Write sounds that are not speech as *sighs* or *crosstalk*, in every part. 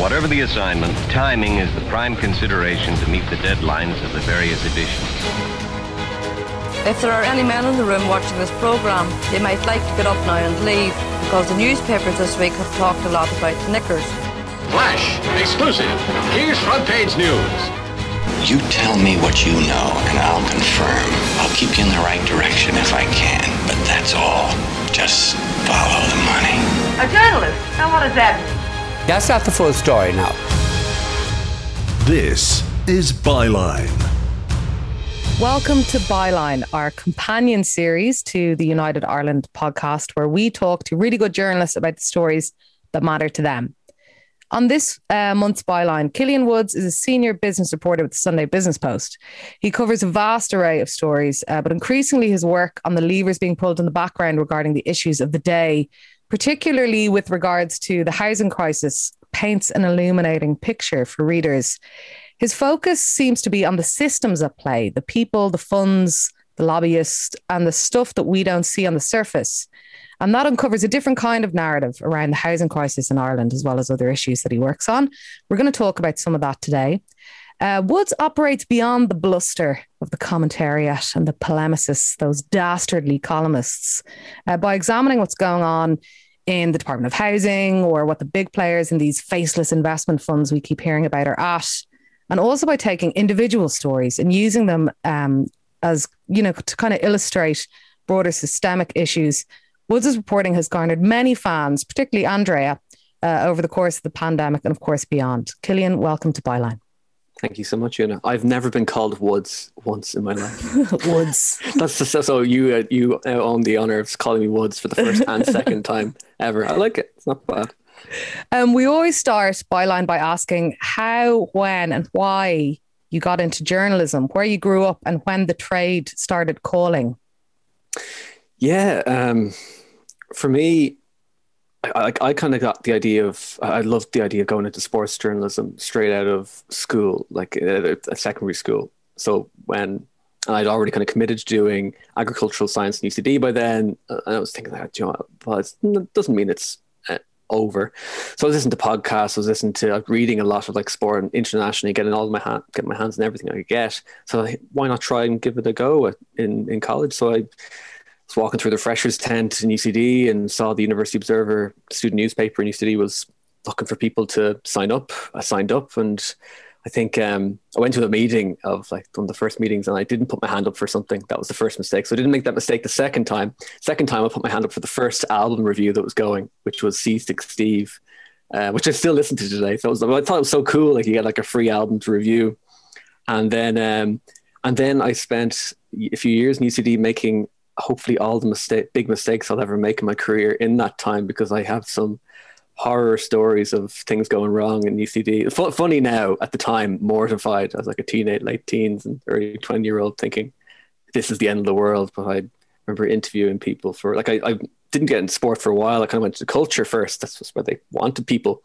Whatever the assignment, timing is the prime consideration to meet the deadlines of the various editions. If there are any men in the room watching this programme, they might like to get up now and leave because the newspapers this week have talked a lot about knickers. Flash, exclusive. Here's front page news. You tell me what you know, and I'll confirm. I'll keep you in the right direction if I can, but that's all. Just follow the money. A journalist? Now what does that mean? That's not the full story now. This is Byline. Welcome to Byline, our companion series to the United Ireland podcast, where we talk to really good journalists about the stories that matter to them. On this uh, month's byline, Killian Woods is a senior business reporter with the Sunday Business Post. He covers a vast array of stories, uh, but increasingly his work on the levers being pulled in the background regarding the issues of the day, particularly with regards to the housing crisis, paints an illuminating picture for readers. His focus seems to be on the systems at play, the people, the funds, the lobbyists, and the stuff that we don't see on the surface. And that uncovers a different kind of narrative around the housing crisis in Ireland, as well as other issues that he works on. We're going to talk about some of that today. Uh, Woods operates beyond the bluster of the commentariat and the polemicists, those dastardly columnists, uh, by examining what's going on in the Department of Housing or what the big players in these faceless investment funds we keep hearing about are at, and also by taking individual stories and using them um, as, you know, to kind of illustrate broader systemic issues Woods' reporting has garnered many fans, particularly Andrea, uh, over the course of the pandemic and, of course, beyond. Killian, welcome to Byline. Thank you so much, Una. I've never been called Woods once in my life. *laughs* Woods. *laughs* That's just, so you uh, you own the honor of calling me Woods for the first *laughs* and second time ever. I like it. It's not bad. Um, we always start Byline by asking how, when, and why you got into journalism, where you grew up, and when the trade started calling. Yeah, um, for me, I, I kind of got the idea of I loved the idea of going into sports journalism straight out of school, like a, a secondary school. So when and I'd already kind of committed to doing agricultural science in UCD by then, and I was thinking that you know, well, it doesn't mean it's uh, over. So I was listening to podcasts, I was listening to uh, reading a lot of like sport internationally, getting all my hand, getting my hands on everything I could get. So why not try and give it a go in in college? So I was walking through the freshers tent in UCD and saw the University Observer student newspaper in UCD was looking for people to sign up. I signed up and I think um, I went to a meeting of like one of the first meetings and I didn't put my hand up for something. That was the first mistake. So I didn't make that mistake the second time. Second time I put my hand up for the first album review that was going, which was C6 Steve, uh, which I still listen to today. So was, I thought it was so cool. Like you get like a free album to review. And then, um, and then I spent a few years in UCD making hopefully all the mistake, big mistakes I'll ever make in my career in that time because I have some horror stories of things going wrong in UCD. F- funny now, at the time, mortified as like a teenage, late teens and early 20 year old thinking this is the end of the world. But I remember interviewing people for like, I, I didn't get in sport for a while. I kind of went to culture first. That's just where they wanted people.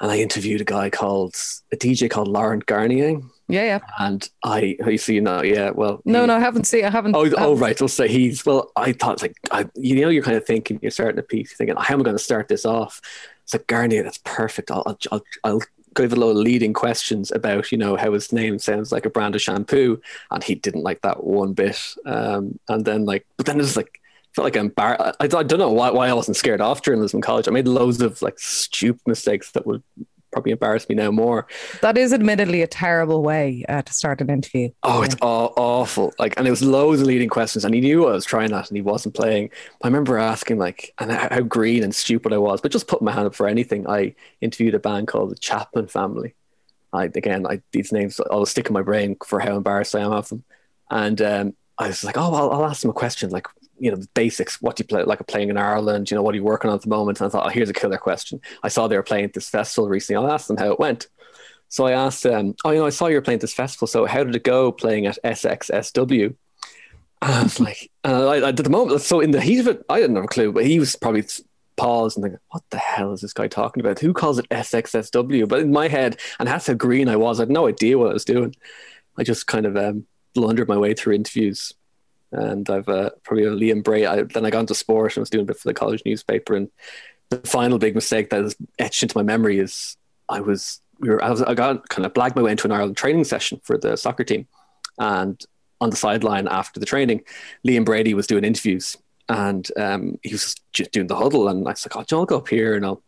And I interviewed a guy called, a DJ called Laurent Garnier yeah, yeah. And I, have you see, no, yeah, well, no, he, no, I haven't seen, I haven't. Oh, I haven't. oh, right. I'll say he's. Well, I thought like, I, you know, you're kind of thinking, you're starting a piece, thinking, how am I going to start this off? It's like Garnier, that's perfect. I'll, I'll, I'll give a lot of leading questions about, you know, how his name sounds like a brand of shampoo, and he didn't like that one bit. Um, and then like, but then it's like. Felt like I'm bar- I, I don't know why, why I wasn't scared off journalism in college. I made loads of like stupid mistakes that would probably embarrass me now more. That is admittedly a terrible way uh, to start an interview. Oh, it's aw- awful. Like, and it was loads of leading questions, and he knew I was trying that, and he wasn't playing. I remember asking like, and how green and stupid I was, but just putting my hand up for anything. I interviewed a band called the Chapman Family. I again, I these names always stick in my brain for how embarrassed I am of them, and um, I was like, oh, I'll, I'll ask them a question like you know the basics. What do you play like playing in ireland? You know what are you working on at the moment? And i thought oh, here's a killer question. I saw they were playing at this festival recently. I'll ask them how it went. So i asked them oh you know i saw you were playing at this festival. So how did it go playing at sxsw and i was like I, at the moment so in the heat of it i didn't have a clue but he was probably paused and thinking, what the hell is this guy talking about? Who calls it SXSW? But in my head, and that's how green I was, I had no idea what I was doing. I just kind of um, blundered my way through interviews and I've uh, probably Liam Bray. I, then I got into sport and was doing a bit for the college newspaper. And the final big mistake that is etched into my memory is I was we were I was I got kind of blagged my way into an Ireland training session for the soccer team, and on the sideline after the training, Liam Brady was doing interviews and um, he was just doing the huddle. And I was like, "Oh, John, I'll go up here and I'll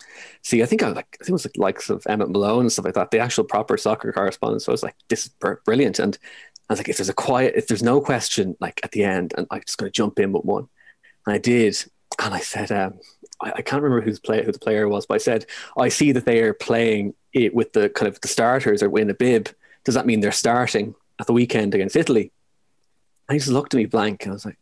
see." I think I was like, I think it was like likes of Emmet Malone and stuff like that. The actual proper soccer correspondent. So I was like, "This is brilliant." And I was like, "If there's a quiet, if there's no question, like at the end, and I'm just going to jump in with one," and I did. And I said, um, I, I, can't remember who's play, who the player was, but I said, I see that they are playing it with the kind of the starters or in a bib. Does that mean they're starting at the weekend against Italy? And he just looked at me blank. And I was like,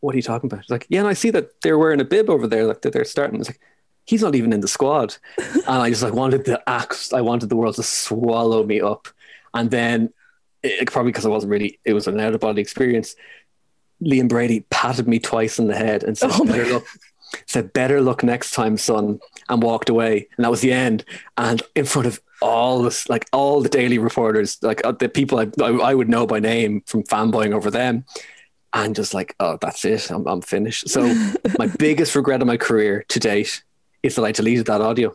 what are you talking about? He's like, yeah, and I see that they're wearing a bib over there, like that they're starting. It's like, he's not even in the squad. *laughs* and I just like wanted the axe, I wanted the world to swallow me up. And then it, probably because I wasn't really, it was an out of body experience. Liam Brady patted me twice in the head and said, oh better look, said, better luck next time, son, and walked away. And that was the end. And in front of all this, like all the daily reporters, like uh, the people I, I, would know by name from fanboying over them, and just like, oh, that's it, I'm, I'm finished. So my *laughs* biggest regret of my career to date is that I deleted that audio.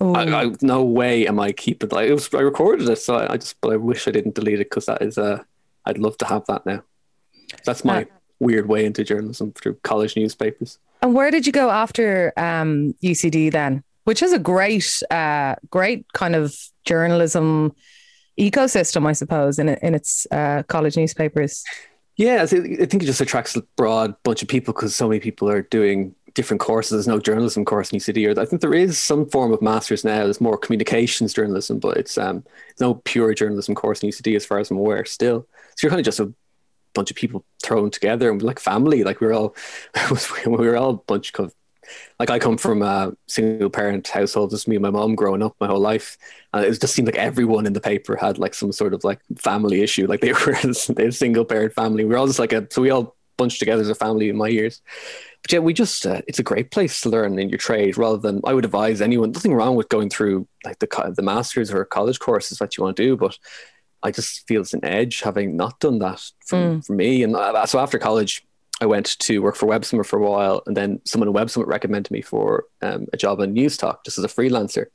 I, I, no way am I keeping like it was. I recorded it, so I, I just, but I wish I didn't delete it because that is uh, I'd love to have that now. That's my uh, weird way into journalism through college newspapers. And where did you go after um, UCD then? Which is a great, uh, great kind of journalism ecosystem, I suppose, in in its uh, college newspapers. Yeah, I think it just attracts a broad bunch of people because so many people are doing different courses. There's no journalism course in UCD, or I think there is some form of masters now. There's more communications journalism, but it's um, no pure journalism course in UCD as far as I'm aware. Still, so you're kind of just a bunch of people thrown together and like family. Like we are all, we were all *laughs* a *laughs* bunch of like I come from a single parent household, just me and my mom growing up my whole life. And it just seemed like everyone in the paper had like some sort of like family issue. Like they *laughs* were a single parent family. We are all just like a, so we all bunched together as a family in my years. But yeah, we just, uh, it's a great place to learn in your trade rather than, I would advise anyone, nothing wrong with going through like the, the master's or college courses that you want to do, but I just feel it's an edge having not done that for, mm. for me. And uh, so after college, I went to work for Web Summit for a while, and then someone in Web Summit recommended me for um, a job on Newstalk just as a freelancer.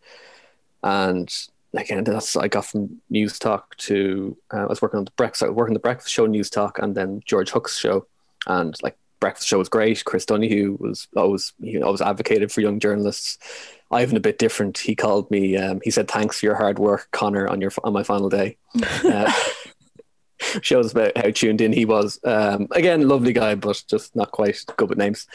And again, that's I got from Newstalk to uh, I was working on the breakfast. I was working the breakfast show Newstalk, and then George Hook's show, and like breakfast show was great. Chris Donoghue was always he always advocated for young journalists. Ivan a bit different. He called me. Um, he said, "Thanks for your hard work, Connor, on your on my final day." *laughs* Uh, *laughs* shows about how tuned in he was. Um, again, lovely guy, but just not quite good with names.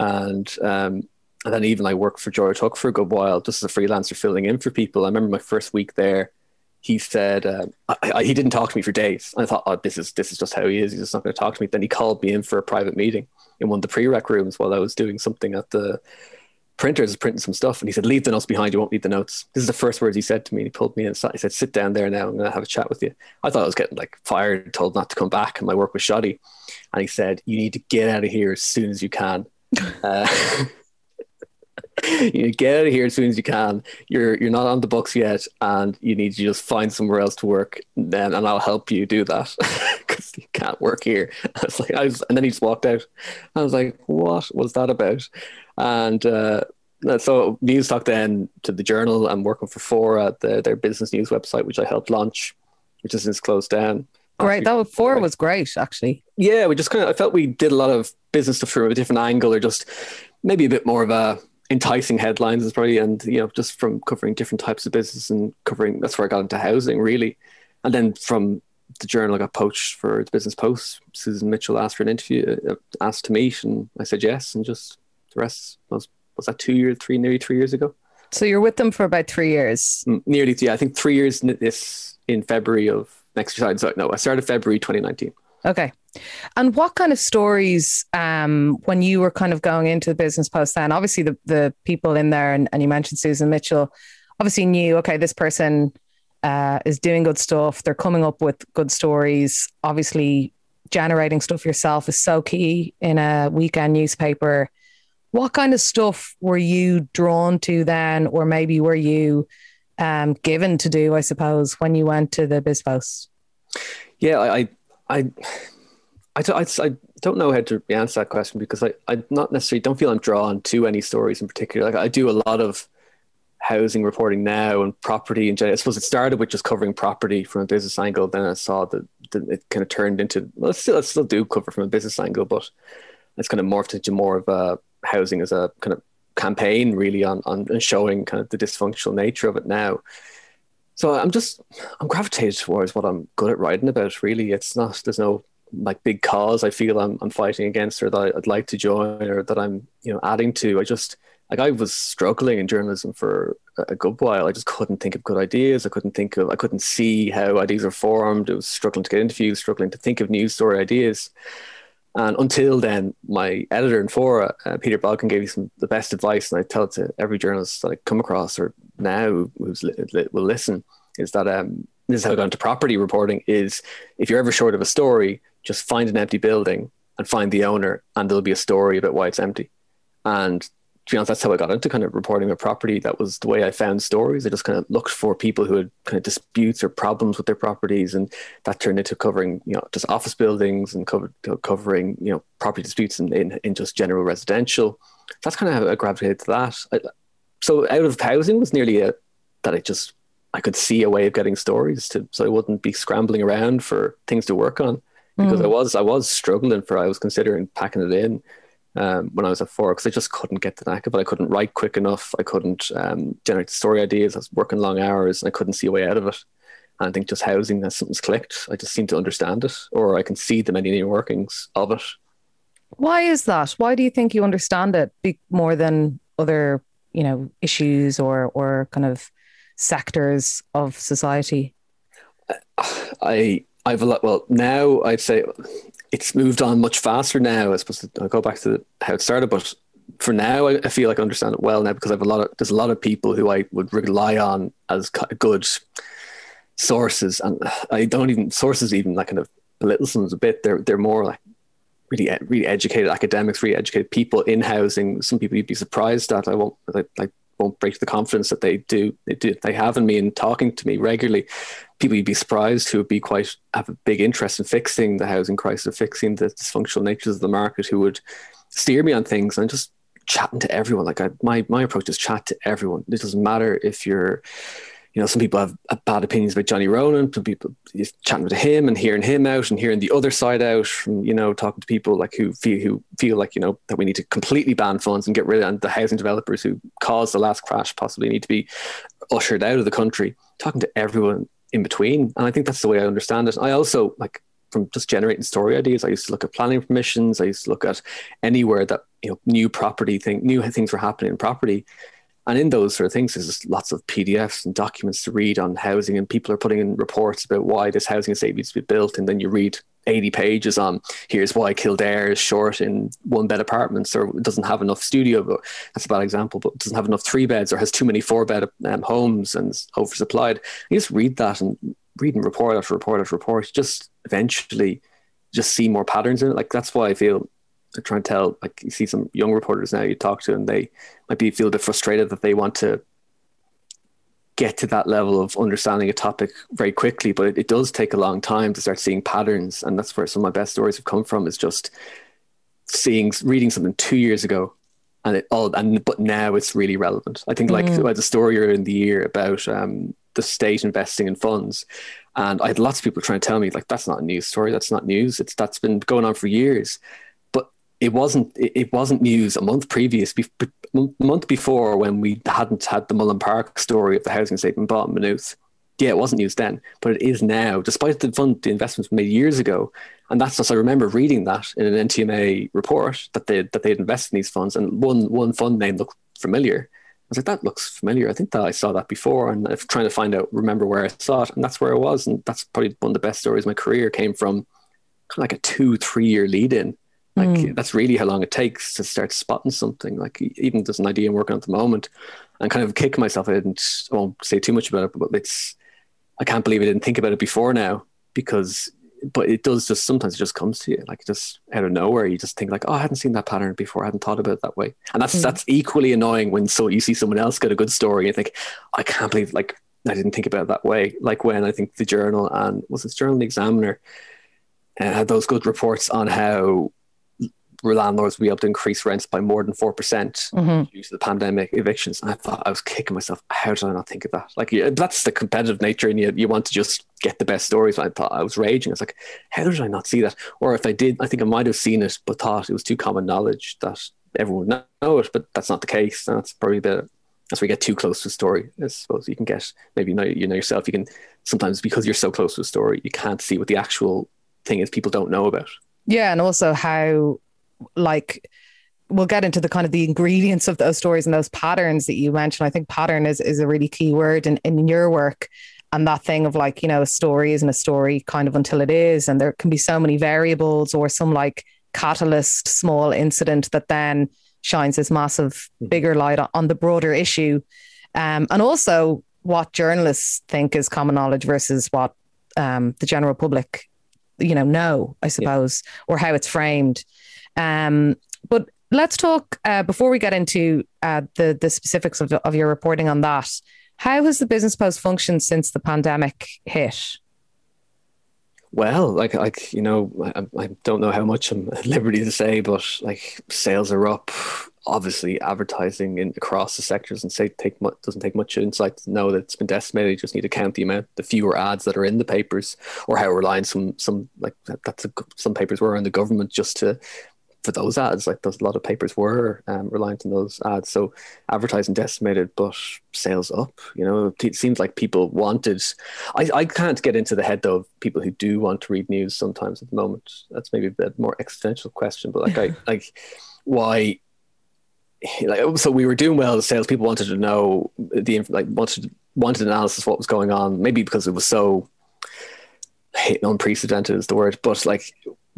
And um, and then even I worked for George Hook for a good while, just as a freelancer filling in for people. I remember my first week there. He said uh, I, I, he didn't talk to me for days. I thought, oh, this is this is just how he is. He's just not going to talk to me. Then he called me in for a private meeting in one of the pre-rec rooms while I was doing something at the printers printing some stuff, and he said, "Leave the notes behind. You won't need the notes." This is the first words he said to me. And he pulled me inside. He said, "Sit down there now. I'm going to have a chat with you." I thought I was getting like fired, told not to come back, and my work was shoddy. And he said, "You need to get out of here as soon as you can." *laughs* Uh, *laughs* *laughs* you get out of here as soon as you can. You're you're not on the books yet, and you need to just find somewhere else to work. Then, and I'll help you do that *laughs* because you can't work here. *laughs* I was like, I was, and then he just walked out. I was like, what was that about? And uh, so Newstalk then to the Journal. I'm working for Fora at the, their business news website, which I helped launch, which has since closed down. Great, that was, Fora was great actually. Yeah, we just kind of I felt we did a lot of business stuff from a different angle, or just maybe a bit more of a enticing headlines is probably and you know just from covering different types of business and covering that's where I got into housing really and then from the journal I got poached for the business post Susan Mitchell asked for an interview uh, asked to meet and I said yes and just the rest was was that two years, three, nearly three years ago. So you're with them for about three years. Mm, nearly, yeah. I think three years. This in February of next year. So no, I started February 2019. Okay. And what kind of stories, um, when you were kind of going into the business post, then obviously the the people in there, and, and you mentioned Susan Mitchell, obviously knew okay, this person uh, is doing good stuff. They're coming up with good stories. Obviously, generating stuff yourself is so key in a weekend newspaper what kind of stuff were you drawn to then, or maybe were you um, given to do? I suppose when you went to the BizPost. Yeah, I, I, I, don't, I, don't know how to answer that question because I, I not necessarily don't feel I'm drawn to any stories in particular. Like I do a lot of housing reporting now and property and I suppose it started with just covering property from a business angle. Then I saw that, that it kind of turned into well, let's still, still do cover from a business angle, but it's kind of morphed into more of a housing as a kind of campaign really on on showing kind of the dysfunctional nature of it now. So I'm just I'm gravitated towards what I'm good at writing about. Really, it's not there's no like big cause I feel I'm I'm fighting against or that I'd like to join or that I'm you know adding to. I just like I was struggling in journalism for a good while. I just couldn't think of good ideas. I couldn't think of I couldn't see how ideas are formed. I was struggling to get interviews, struggling to think of news story ideas. And until then, my editor in Fora, uh, Peter Bodkin, gave me some the best advice, and I tell it to every journalist that I come across or now who's li- will listen, is that um, this is how I got into property reporting: is if you're ever short of a story, just find an empty building and find the owner, and there'll be a story about why it's empty. And to be honest, that's how I got into kind of reporting a property. That was the way I found stories. I just kind of looked for people who had kind of disputes or problems with their properties, and that turned into covering, you know, just office buildings and covering, you know, property disputes in, in, in just general residential. That's kind of how I gravitated to that. I, so out of housing was nearly a that I just I could see a way of getting stories to, so I wouldn't be scrambling around for things to work on because mm. I was I was struggling for I was considering packing it in um, when I was at Fora because I just couldn't get the knack of it. I couldn't write quick enough. I couldn't um, generate story ideas. I was working long hours and I couldn't see a way out of it. And I think just housing that something's clicked. I just seem to understand it, or I can see the many workings of it. Why is that? Why do you think you understand it more than other, you know, issues or or kind of sectors of society? I I've a lot. Well, now I'd say it's moved on much faster now. I suppose I'll go back to how it started, but for now, I, feel like I understand it well now because I have a lot of there's a lot of people who I would rely on as good sources, and I don't even sources even like kind of belittle them a bit. They're they're more like really really educated academics, really educated people in housing. Some people you'd be surprised at. I won't like won't break the confidence that they do they do they have in me and talking to me regularly people you'd be surprised who would be quite have a big interest in fixing the housing crisis fixing the dysfunctional natures of the market who would steer me on things and just chatting to everyone like I, my my approach is chat to everyone it doesn't matter if you're you know, some people have bad opinions about Johnny Ronan. Some people just chatting to him and hearing him out and hearing the other side out from, you know, talking to people like who feel who feel like, you know, that we need to completely ban funds and get rid of the housing developers who caused the last crash possibly need to be ushered out of the country. Talking to everyone in between. And I think that's the way I understand it. I also like from just generating story ideas. I used to look at planning permissions. I used to look at anywhere that, you know, new property thing, new things were happening in property and in those sort of things, there's lots of PDFs and documents to read on housing, and people are putting in reports about why this housing estate needs to be built. And then you read 80 pages on here's why Kildare is short in one bed apartments or doesn't have enough studio, but that's a bad example, but doesn't have enough three beds or has too many four bed um, homes and oversupplied. You just read that and reading report after report after report, just eventually just see more patterns in it. Like that's why I feel I try and tell, like you see some young reporters now you talk to, and they might be feel a bit frustrated that they want to get to that level of understanding a topic very quickly, but it, it, does take a long time to start seeing patterns, and that's where some of my best stories have come from. Is just seeing, reading something two years ago, and it all, and but now it's really relevant. I think, like mm. I had a story earlier in the year about um, the state investing in funds, and I had lots of people trying to tell me like that's not a news story, that's not news. It's that's been going on for years it wasn't it wasn't news a month previous month before when we hadn't had the Mullen Park story of the housing estate in bought Maynooth. Yeah, it wasn't news then, but it is now, despite the fund the investments made years ago. And that's just I remember reading that in an NTMA report that they that they'd invested in these funds and one one fund name looked familiar. I was like, that looks familiar. I think that I saw that before, and I'm trying to find out, remember where I saw it, and that's where I was. And that's probably one of the best stories my career came from kind of like a two, three year lead in like mm. that's really how long it takes to start spotting something. Like even there's an idea I'm working on at the moment, and kind of kick myself. I didn't I won't say too much about it, but it's I can't believe I didn't think about it before now because but it does just sometimes it just comes to you like just out of nowhere you just think like oh I hadn't seen that pattern before I hadn't thought about it that way and that's mm. that's equally annoying when so you see someone else get a good story and you think I can't believe like I didn't think about it that way like when I think the journal and was it journal and the examiner uh, had those good reports on how landlords would be able to increase rents by more than 4% mm-hmm. due to the pandemic evictions. And I thought I was kicking myself. How did I not think of that? Like, yeah, that's the competitive nature, and you, you want to just get the best stories. I thought I was raging. I was like, how did I not see that? Or if I did, I think I might have seen it, but thought it was too common knowledge that everyone would know it. But that's not the case. That's probably the that's where you get too close to a story. I suppose you can get maybe you know, you know yourself. You can sometimes because you're so close to a story, you can't see what the actual thing is people don't know about. Yeah, and also how like we'll get into the kind of the ingredients of those stories and those patterns that you mentioned. I think pattern is, is a really key word in, in your work. And that thing of like, you know, a story isn't a story kind of until it is. And there can be so many variables or some like catalyst, small incident that then shines this massive, bigger light on the broader issue. Um, and also what journalists think is common knowledge versus what um, the general public, you know, know, I suppose, yeah. or how it's framed. Um, but let's talk uh, before we get into uh, the the specifics of, of your reporting on that. How has the business post functioned since the pandemic hit? Well, like like you know, I, I don't know how much I'm at liberty to say, but like sales are up. Obviously, advertising in across the sectors and say take doesn't take much insight to know that it's been decimated. You just need to count the amount, the fewer ads that are in the papers, or how reliant some some like that's a, some papers were on the government just to for those ads. Like those, a lot of papers were um, reliant on those ads. So advertising decimated, but sales up. You know, it seems like people wanted. I, I can't get into the head though of people who do want to read news sometimes at the moment. That's maybe a bit more existential question, but like I *laughs* like why. Like so, we were doing well. The sales people wanted to know the like wanted wanted analysis what was going on. Maybe because it was so unprecedented is the word, but like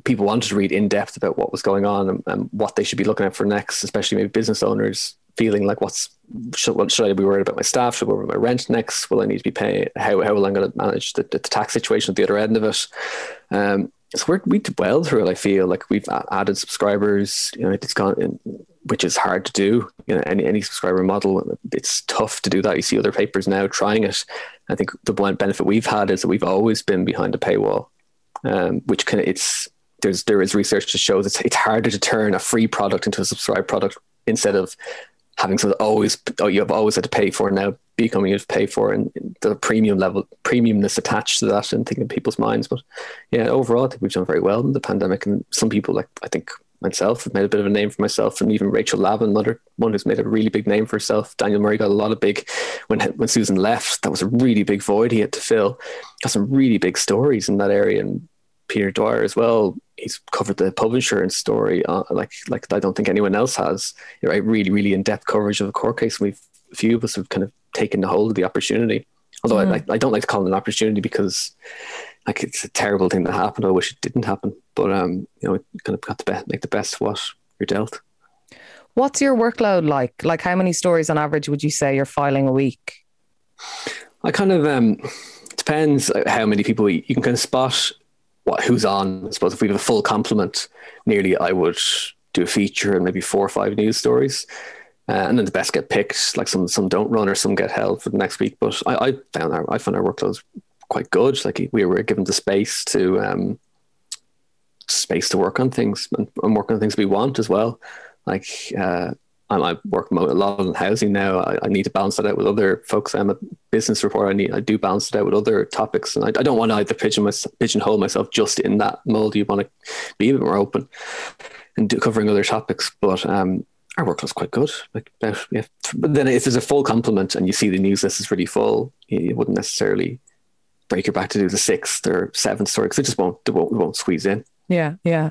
people wanted to read in depth about what was going on and, and, what they should be looking at for next, especially maybe business owners feeling like what's should, what, should I be worried about my staff? Should I worry about my rent next? Will I need to be paying? How how will I going to manage the, the, tax situation at the other end of it? Um, so we're, we did well through it. I feel like we've added subscribers. You know, it's gone, which is hard to do. You know, any any subscriber model, it's tough to do that. You see other papers now trying it. I think the one benefit we've had is that we've always been behind a paywall, um, which can it's there's there is research to show that it's harder to turn a free product into a subscribed product instead of having something always oh you have always had to pay for now becoming you have to pay for and the premium level premiumness attached to that and thinking people's minds. But yeah overall I think we've done very well in the pandemic. And some people like I think myself have made a bit of a name for myself. And even Rachel Lavin another one who's made a really big name for herself. Daniel Murray got a lot of big when when Susan left that was a really big void he had to fill. Got some really big stories in that area. And Peter Dwyer as well. He's covered the pub insurance story uh, like like I don't think anyone else has. Right, really, really in depth coverage of the court case. We've a few of us have kind of taken the hold of the opportunity. Although mm. I, I don't like to call it an opportunity because like it's a terrible thing that happened. I wish it didn't happen, but um, you know, you kind of got to be- make the best of what you're dealt. What's your workload like? Like, how many stories on average would you say you're filing a week? I kind of um, depends how many people you, you can kind of spot what who's on. I suppose if we have a full complement, nearly I would do a feature and maybe four or five news stories. Uh, and then the best get picked. Like some some don't run or some get held for the next week. But I, I found our I found our workloads quite good. Like we were given the space to um, space to work on things and, and work on things we want as well. Like uh, I work a lot on housing now. I, I, need to balance that out with other folks. I'm a business reporter. I need I do balance it out with other topics, and I, I don't want to either pigeon my, pigeonhole myself just in that mold. You want to be a bit more open and do, covering other topics. But um, our workload's quite good. Like, yeah. But then if there's a full complement and you see the news list is really full, you, you wouldn't necessarily break your back to do the sixth or seventh story because it just won't, it won't, it won't squeeze in. Yeah, yeah.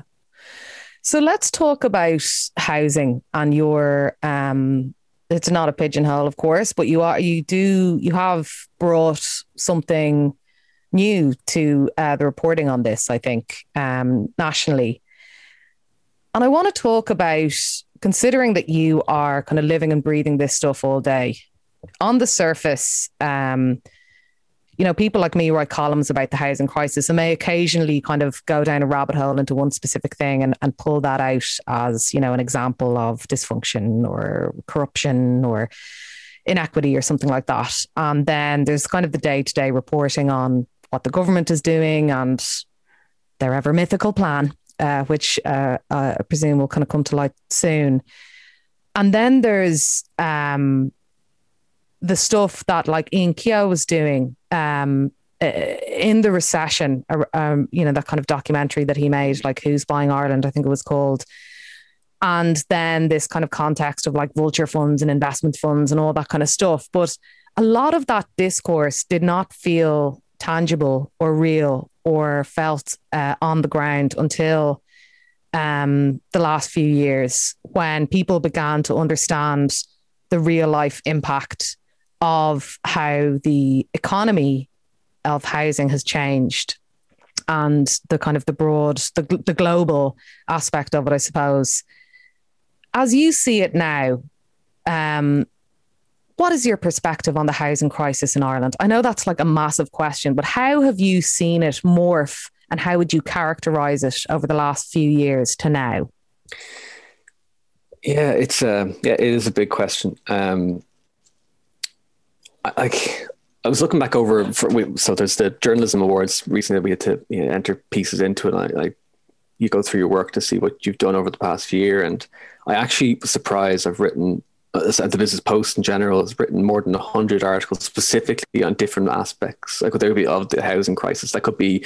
So let's talk about housing and your um it's not a pigeonhole, of course, but you are you do you have brought something new to uh, the reporting on this, I think, um, nationally. And I want to talk about considering that you are kind of living and breathing this stuff all day. On the surface, um, you know, people like me write columns about the housing crisis and may occasionally kind of go down a rabbit hole into one specific thing and, and pull that out as, you know, an example of dysfunction or corruption or inequity or something like that. And then there's kind of the day to day reporting on what the government is doing and their ever mythical plan. uh, which uh, uh, I presume will kind of come to light soon. And then there's um, the stuff that like Ian Keogh was doing um, uh, in the recession, um, you know, that kind of documentary that he made, like Who's Buying Ireland, I think it was called. And then this kind of context of like vulture funds and investment funds and all that kind of stuff. But a lot of that discourse did not feel tangible or real or felt uh, on the ground until um, the last few years when people began to understand the real life impact of how the economy of housing has changed and the kind of the broad the, the global aspect of it i suppose as you see it now um, what is your perspective on the housing crisis in Ireland? I know that's like a massive question, but how have you seen it morph and how would you characterize it over the last few years to now? Yeah, it's a uh, yeah, it is a big question. Um, I, I was looking back over for, so there's the journalism awards recently. We had to you know, enter pieces into it. I, I, you go through your work to see what you've done over the past year, and I actually was surprised. I've written uh, the Business Post in general has written more than 100 articles specifically on different aspects. Like there be of the housing crisis. That could be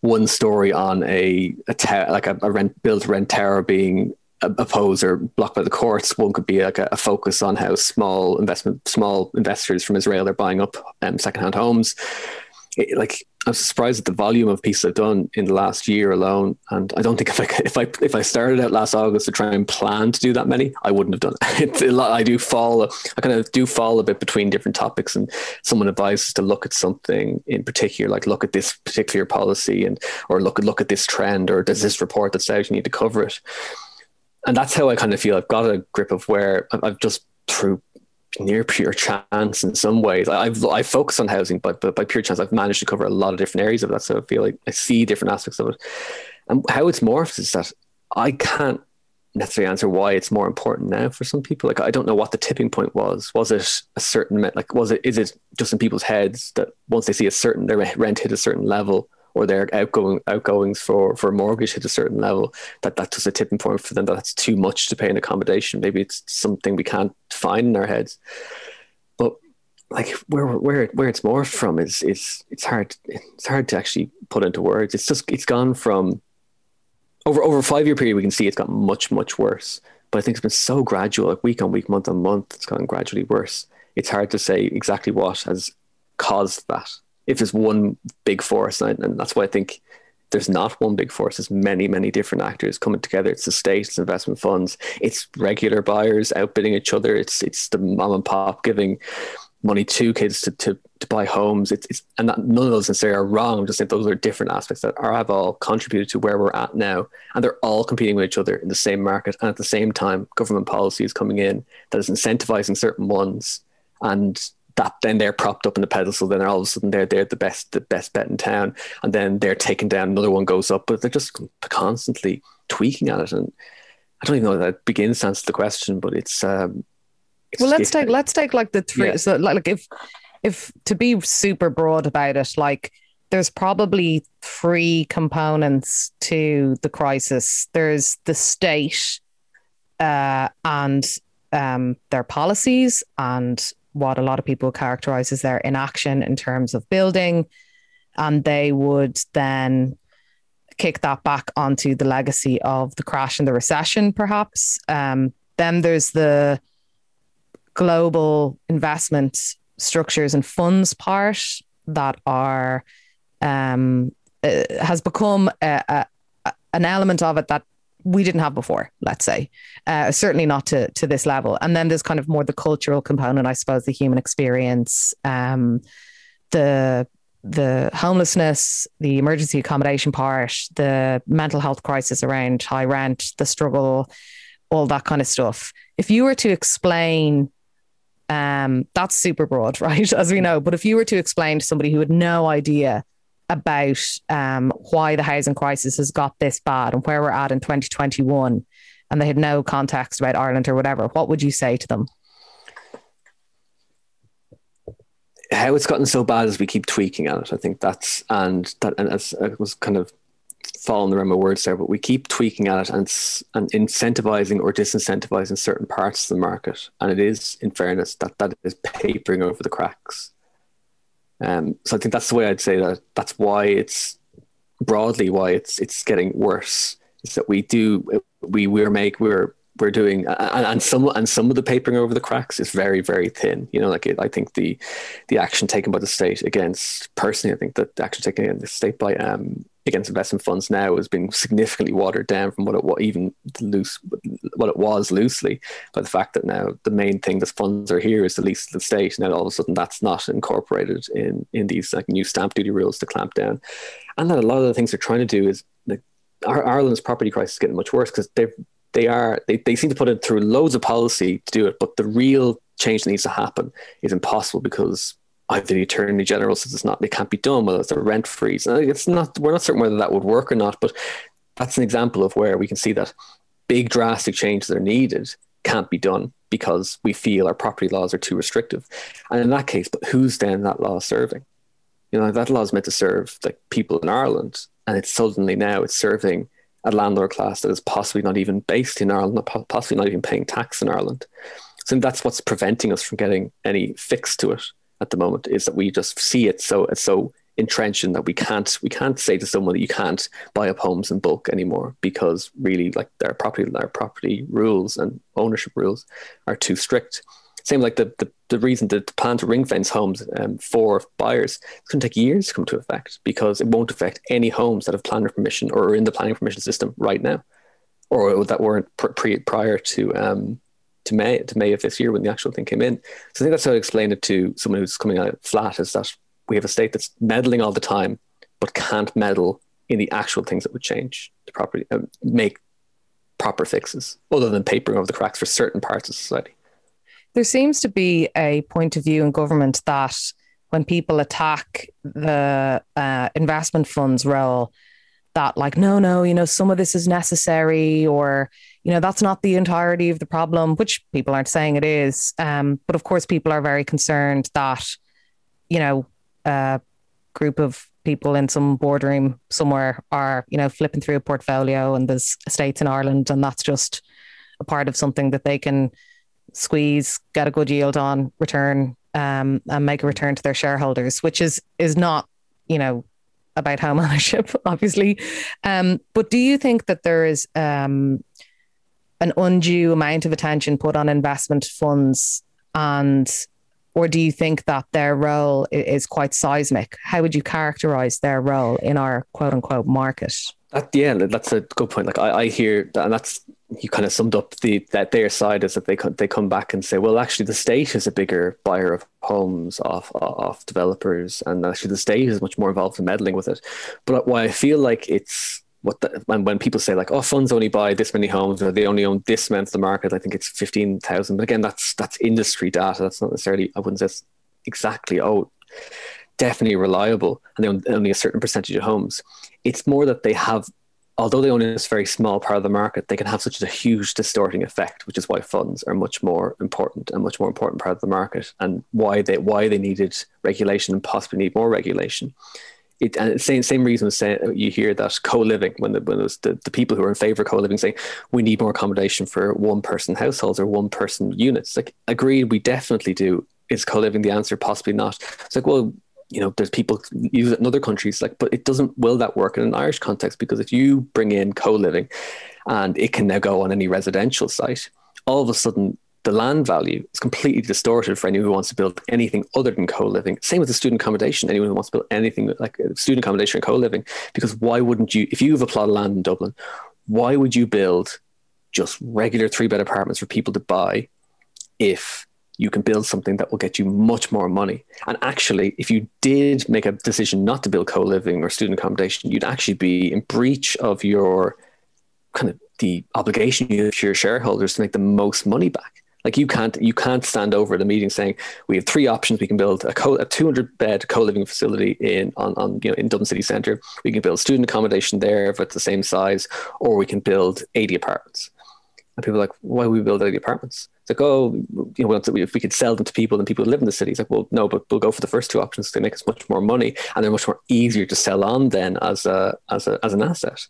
one story on a, a ta- like a, a rent built rent tower being opposed or blocked by the courts. One could be like a, a, focus on how small investment, small investors from Israel are buying up um, secondhand homes. It, like I'm surprised at the volume of pieces I've done in the last year alone, and I don't think if I if I if I started out last August to try and plan to do that many, I wouldn't have done it. *laughs* It's a lot. I do fall. I kind of do fall a bit between different topics, and someone advises to look at something in particular, like look at this particular policy, and or look at look at this trend, or there's this report that's out, you need to cover it. And that's how I kind of feel. I've got a grip of where I've just through near pure chance in some ways. I've I focus on housing, but, but by pure chance, I've managed to cover a lot of different areas of that. So I feel like I see different aspects of it. And how it's morphed is that I can't necessarily answer why it's more important now for some people. Like I don't know what the tipping point was. Was it a certain like was it is it just in people's heads that once they see a certain their rent hit a certain level or their outgoing outgoings for for a mortgage hit a certain level that that's just a tipping point for them that that's too much to pay in accommodation. Maybe it's something we can't find in our heads. But like where where where it's morphed from is is it's hard it's hard to actually put into words. It's just it's gone from over over a five year period we can see it's got much much worse. But I think it's been so gradual like week on week month on month it's gotten gradually worse. It's hard to say exactly what has caused that if there's one big force, and, and that's why I think there's not one big force. There's many, many different actors coming together. It's the state, it's investment funds, it's regular buyers outbidding each other. It's it's the mom and pop giving money to kids to, to, to buy homes. It's, it's and that, none of those necessarily are wrong. I'm just saying those are different aspects that are have all contributed to where we're at now, and they're all competing with each other in the same market. And at the same time, government policy is coming in that is incentivizing certain ones and that then they're propped up in the pedestal. Then all of a sudden they're they're the best the best bet in town, and then they're taken down. Another one goes up, but they're just constantly tweaking at it. And I don't even know if that begins to answer the question, but it's. Um, it's well, let's take let's take like the three. Yeah. So like, like if if to be super broad about it, like there's probably three components to the crisis. There's the state uh, and um, their policies and what a lot of people characterize as their inaction in terms of building. And they would then kick that back onto the legacy of the crash and the recession, perhaps. Um, then there's the global investment structures and funds part that are um, uh, has become a, a, an element of it that we didn't have before, let's say. Uh, certainly not to to this level. And then there's kind of more the cultural component, I suppose, the human experience, um, the the homelessness, the emergency accommodation part, the mental health crisis around high rent, the struggle, all that kind of stuff. If you were to explain, um, that's super broad, *laughs* right? As we know. But if you were to explain to somebody who had no idea about um, why the housing crisis has got this bad and where we're at in 2021, and they had no context about Ireland or whatever, what would you say to them? How it's gotten so bad as we keep tweaking at it. I think that's and that and as I was kind of following the realm of words there, but we keep tweaking at it and, and incentivizing or disincentivizing certain parts of the market. And it is, in fairness, that that is papering over the cracks. Um, so I think that's the way I'd say that. That's why it's broadly why it's it's getting worse. Is that we do we we're make we're we're doing and, and some and some of the papering over the cracks is very very thin you know like it, i think the the action taken by the state against personally i think that the action taken against the state by um against investment funds now has been significantly watered down from what it what even loose what it was loosely by the fact that now the main thing that funds are here is the lease of the state. And now all of a sudden that's not incorporated in in these like new stamp duty rules to clamp down, and that a lot of the things they're trying to do is like Ireland's property crisis is getting much worse because they they are they, they seem to put it through loads of policy to do it, but the real change that needs to happen is impossible because either the attorney general says it's not, it can't be done, whether it's a rent freeze. It's not, we're not certain whether that would work or not, but that's an example of where we can see that big drastic changes are needed can't be done because we feel our property laws are too restrictive. And in that case, but who's then that law serving? You know, that law is meant to serve like people in Ireland, and it's suddenly now it's serving a landlord class that is possibly not even based in Ireland, possibly not even paying tax in Ireland. So that's what's preventing us from getting any fix to it at the moment is that we just see it so it's so entrenched in that we can't we can't say to someone that you can't buy up homes in bulk anymore because really like their property their property rules and ownership rules are too strict. Same like the the, the reason that the plan to ring fence homes um, for buyers it's going to take years to come to effect because it won't affect any homes that have planning permission or are in the planning permission system right now, or that weren't pre- prior to um, to May to May of this year when the actual thing came in. So I think that's how I explain it to someone who's coming out flat is that we have a state that's meddling all the time, but can't meddle in the actual things that would change the property, uh, make proper fixes, other than papering over the cracks for certain parts of society. There seems to be a point of view in government that when people attack the uh, investment funds role, that like no no you know some of this is necessary or you know that's not the entirety of the problem which people aren't saying it is. Um, but of course people are very concerned that you know a group of people in some boardroom somewhere are you know flipping through a portfolio and there's estates in Ireland and that's just a part of something that they can squeeze get a good yield on return um, and make a return to their shareholders which is is not you know about home *laughs* ownership, obviously. Um, but do you think that there is um, an undue amount of attention put on investment funds and or do you think that their role is quite seismic? How would you characterize their role in our quote unquote market? At the end, that's a good point. Like I, I hear, and that's you kind of summed up the that their side is that they they come back and say, well, actually, the state is a bigger buyer of homes off off developers, and actually, the state is much more involved in meddling with it. But why I feel like it's what the, when, when people say like, oh, funds only buy this many homes or they only own this amount of the market, I think it's fifteen thousand. But again, that's that's industry data. That's not necessarily I wouldn't say exactly. Oh, definitely reliable, and they own only a certain percentage of homes. It's more that they have although they own this very small part of the market, they can have such a huge distorting effect, which is why funds are much more important and much more important part of the market, and why they why they needed regulation and possibly need more regulation. It, and same same reason you hear that co-living when the when the, the people who are in favor of co-living saying we need more accommodation for one person households or one person units. Like agreed, we definitely do. Is co-living the answer? Possibly not. It's like well, you know, there's people use it in other countries, like, but it doesn't will that work in an Irish context because if you bring in co-living and it can now go on any residential site, all of a sudden the land value is completely distorted for anyone who wants to build anything other than co-living. Same with the student accommodation. Anyone who wants to build anything like uh, student accommodation or co-living, because why wouldn't you? If you have a plot of land in Dublin, why would you build just regular three bed apartments for people to buy if you can build something that will get you much more money. And actually, if you did make a decision not to build co living or student accommodation, you'd actually be in breach of your kind of the obligation you have to your shareholders to make the most money back. Like you can't you can't stand over the meeting saying we have three options. We can build a, co- a 200 bed co living facility in on, on you know in Dublin city centre. We can build student accommodation there if it's the same size, or we can build 80 apartments. And people are like, why would we build 80 apartments? It's like, oh, you know, if we could sell them to people, then people who live in the city. It's like, well, no, but we'll go for the first two options. They make us much more money, and they're much more easier to sell on then as a as a as an asset.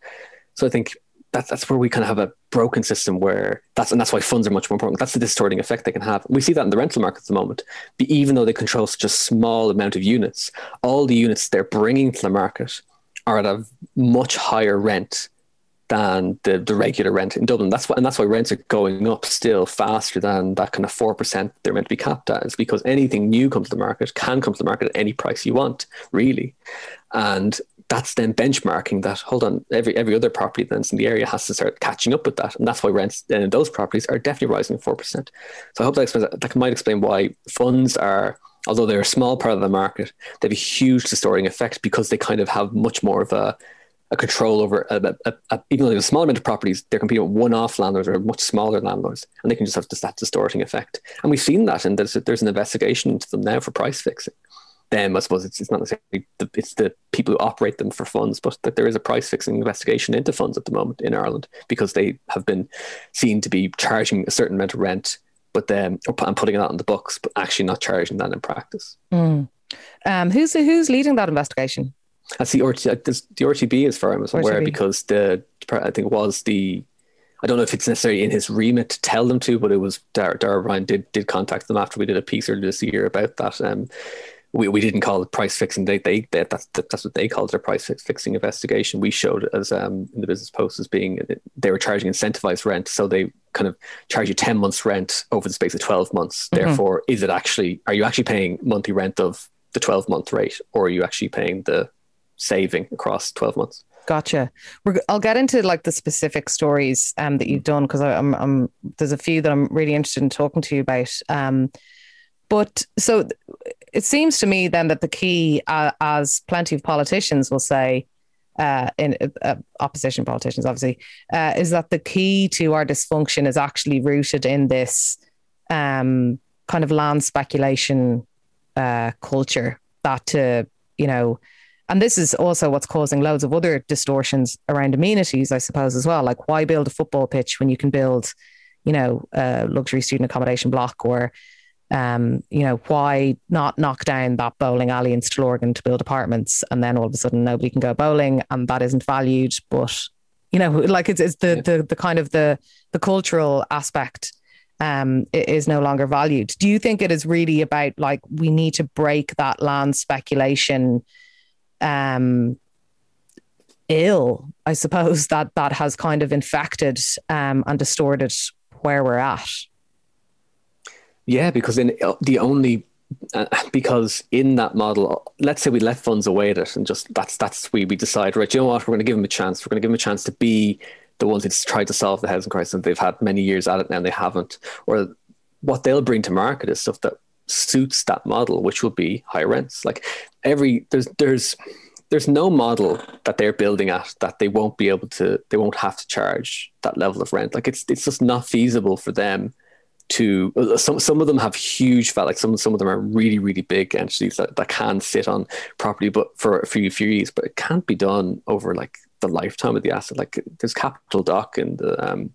So I think that's that's where we kind of have a broken system where that's and that's why funds are much more important. That's the distorting effect they can have. We see that in the rental market at the moment. But even though they control such a small amount of units, all the units they're bringing to the market are at a much higher rent than the, the regular rent in Dublin. That's why, and that's why rents are going up still faster than that kind of four percent they're meant to be capped at. Is because anything new comes to the market can come to the market at any price you want, really, and that's then benchmarking that. Hold on, every every other property that's in the area has to start catching up with that, and that's why rents in those properties are definitely rising four percent. So I hope that explains that. That might explain why funds are although they're a small part of the market, they have a huge distorting effect because they kind of have much more of a a control over a, a, a, even though they have a small amount of properties, they're competing with one-off landlords or much smaller landlords, and they can just have this, that distorting effect. And we've seen that, and there's there's an investigation into them now for price fixing. Them, I suppose it's, it's not necessarily the, it's the people who operate them for funds, but that there is a price fixing investigation into funds at the moment in Ireland because they have been seen to be charging a certain amount of rent, but then and putting that on the books, but actually not charging that in practice. Mm. Um, who's who's leading that investigation? That's the RT, the RTB as far as I'm aware, because the I think it was the I don't know if it's necessarily in his remit to tell them to, but it was Dara, Dara Ryan did did contact them after we did a piece earlier this year about that. Um, we, we didn't call it price fixing. They they, they that's that's what they called their price fixing investigation. We showed as um, in the business post as being they were charging incentivized rent, so they kind of charge you ten months rent over the space of twelve months. Mm-hmm. Therefore, is it actually are you actually paying monthly rent of the twelve month rate, or are you actually paying the saving across 12 months. Gotcha. We're, I'll get into like the specific stories um, that you've done because I'm, I'm there's a few that I'm really interested in talking to you about. Um, but so it seems to me then that the key, uh, as plenty of politicians will say, uh, in uh, opposition politicians, obviously, uh, is that the key to our dysfunction is actually rooted in this um, kind of land speculation uh, culture that to you know and this is also what's causing loads of other distortions around amenities, I suppose, as well. Like, why build a football pitch when you can build, you know, a luxury student accommodation block or, um, you know, why not knock down that bowling alley in Stillorgan to build apartments and then all of a sudden nobody can go bowling and that isn't valued, but you know, *laughs* like it's, it's the, the, the kind of the, the cultural aspect um, is no longer valued. Do you think it is really about like we need to break that land speculation um, ill, I suppose *laughs* that that has kind of infected um, and distorted where we're at. Yeah, because in uh, the only uh, because in that model, let's say we left funds away at it and just that's that's we we decide right. You know what? We're going to give them a chance. We're going to give them a chance to be the ones who's tried to solve the housing crisis. And they've had many years at it now, and they haven't. Or what they'll bring to market is stuff that suits that model, which will be high rents. Like every there's there's there's no model that they're building at that they won't be able to they won't have to charge that level of rent. Like it's it's just not feasible for them to some some of them have huge fat like some some of them are really really big entities that, that can sit on property but for a few few years but it can't be done over like the lifetime of the asset like there's capital dock and the um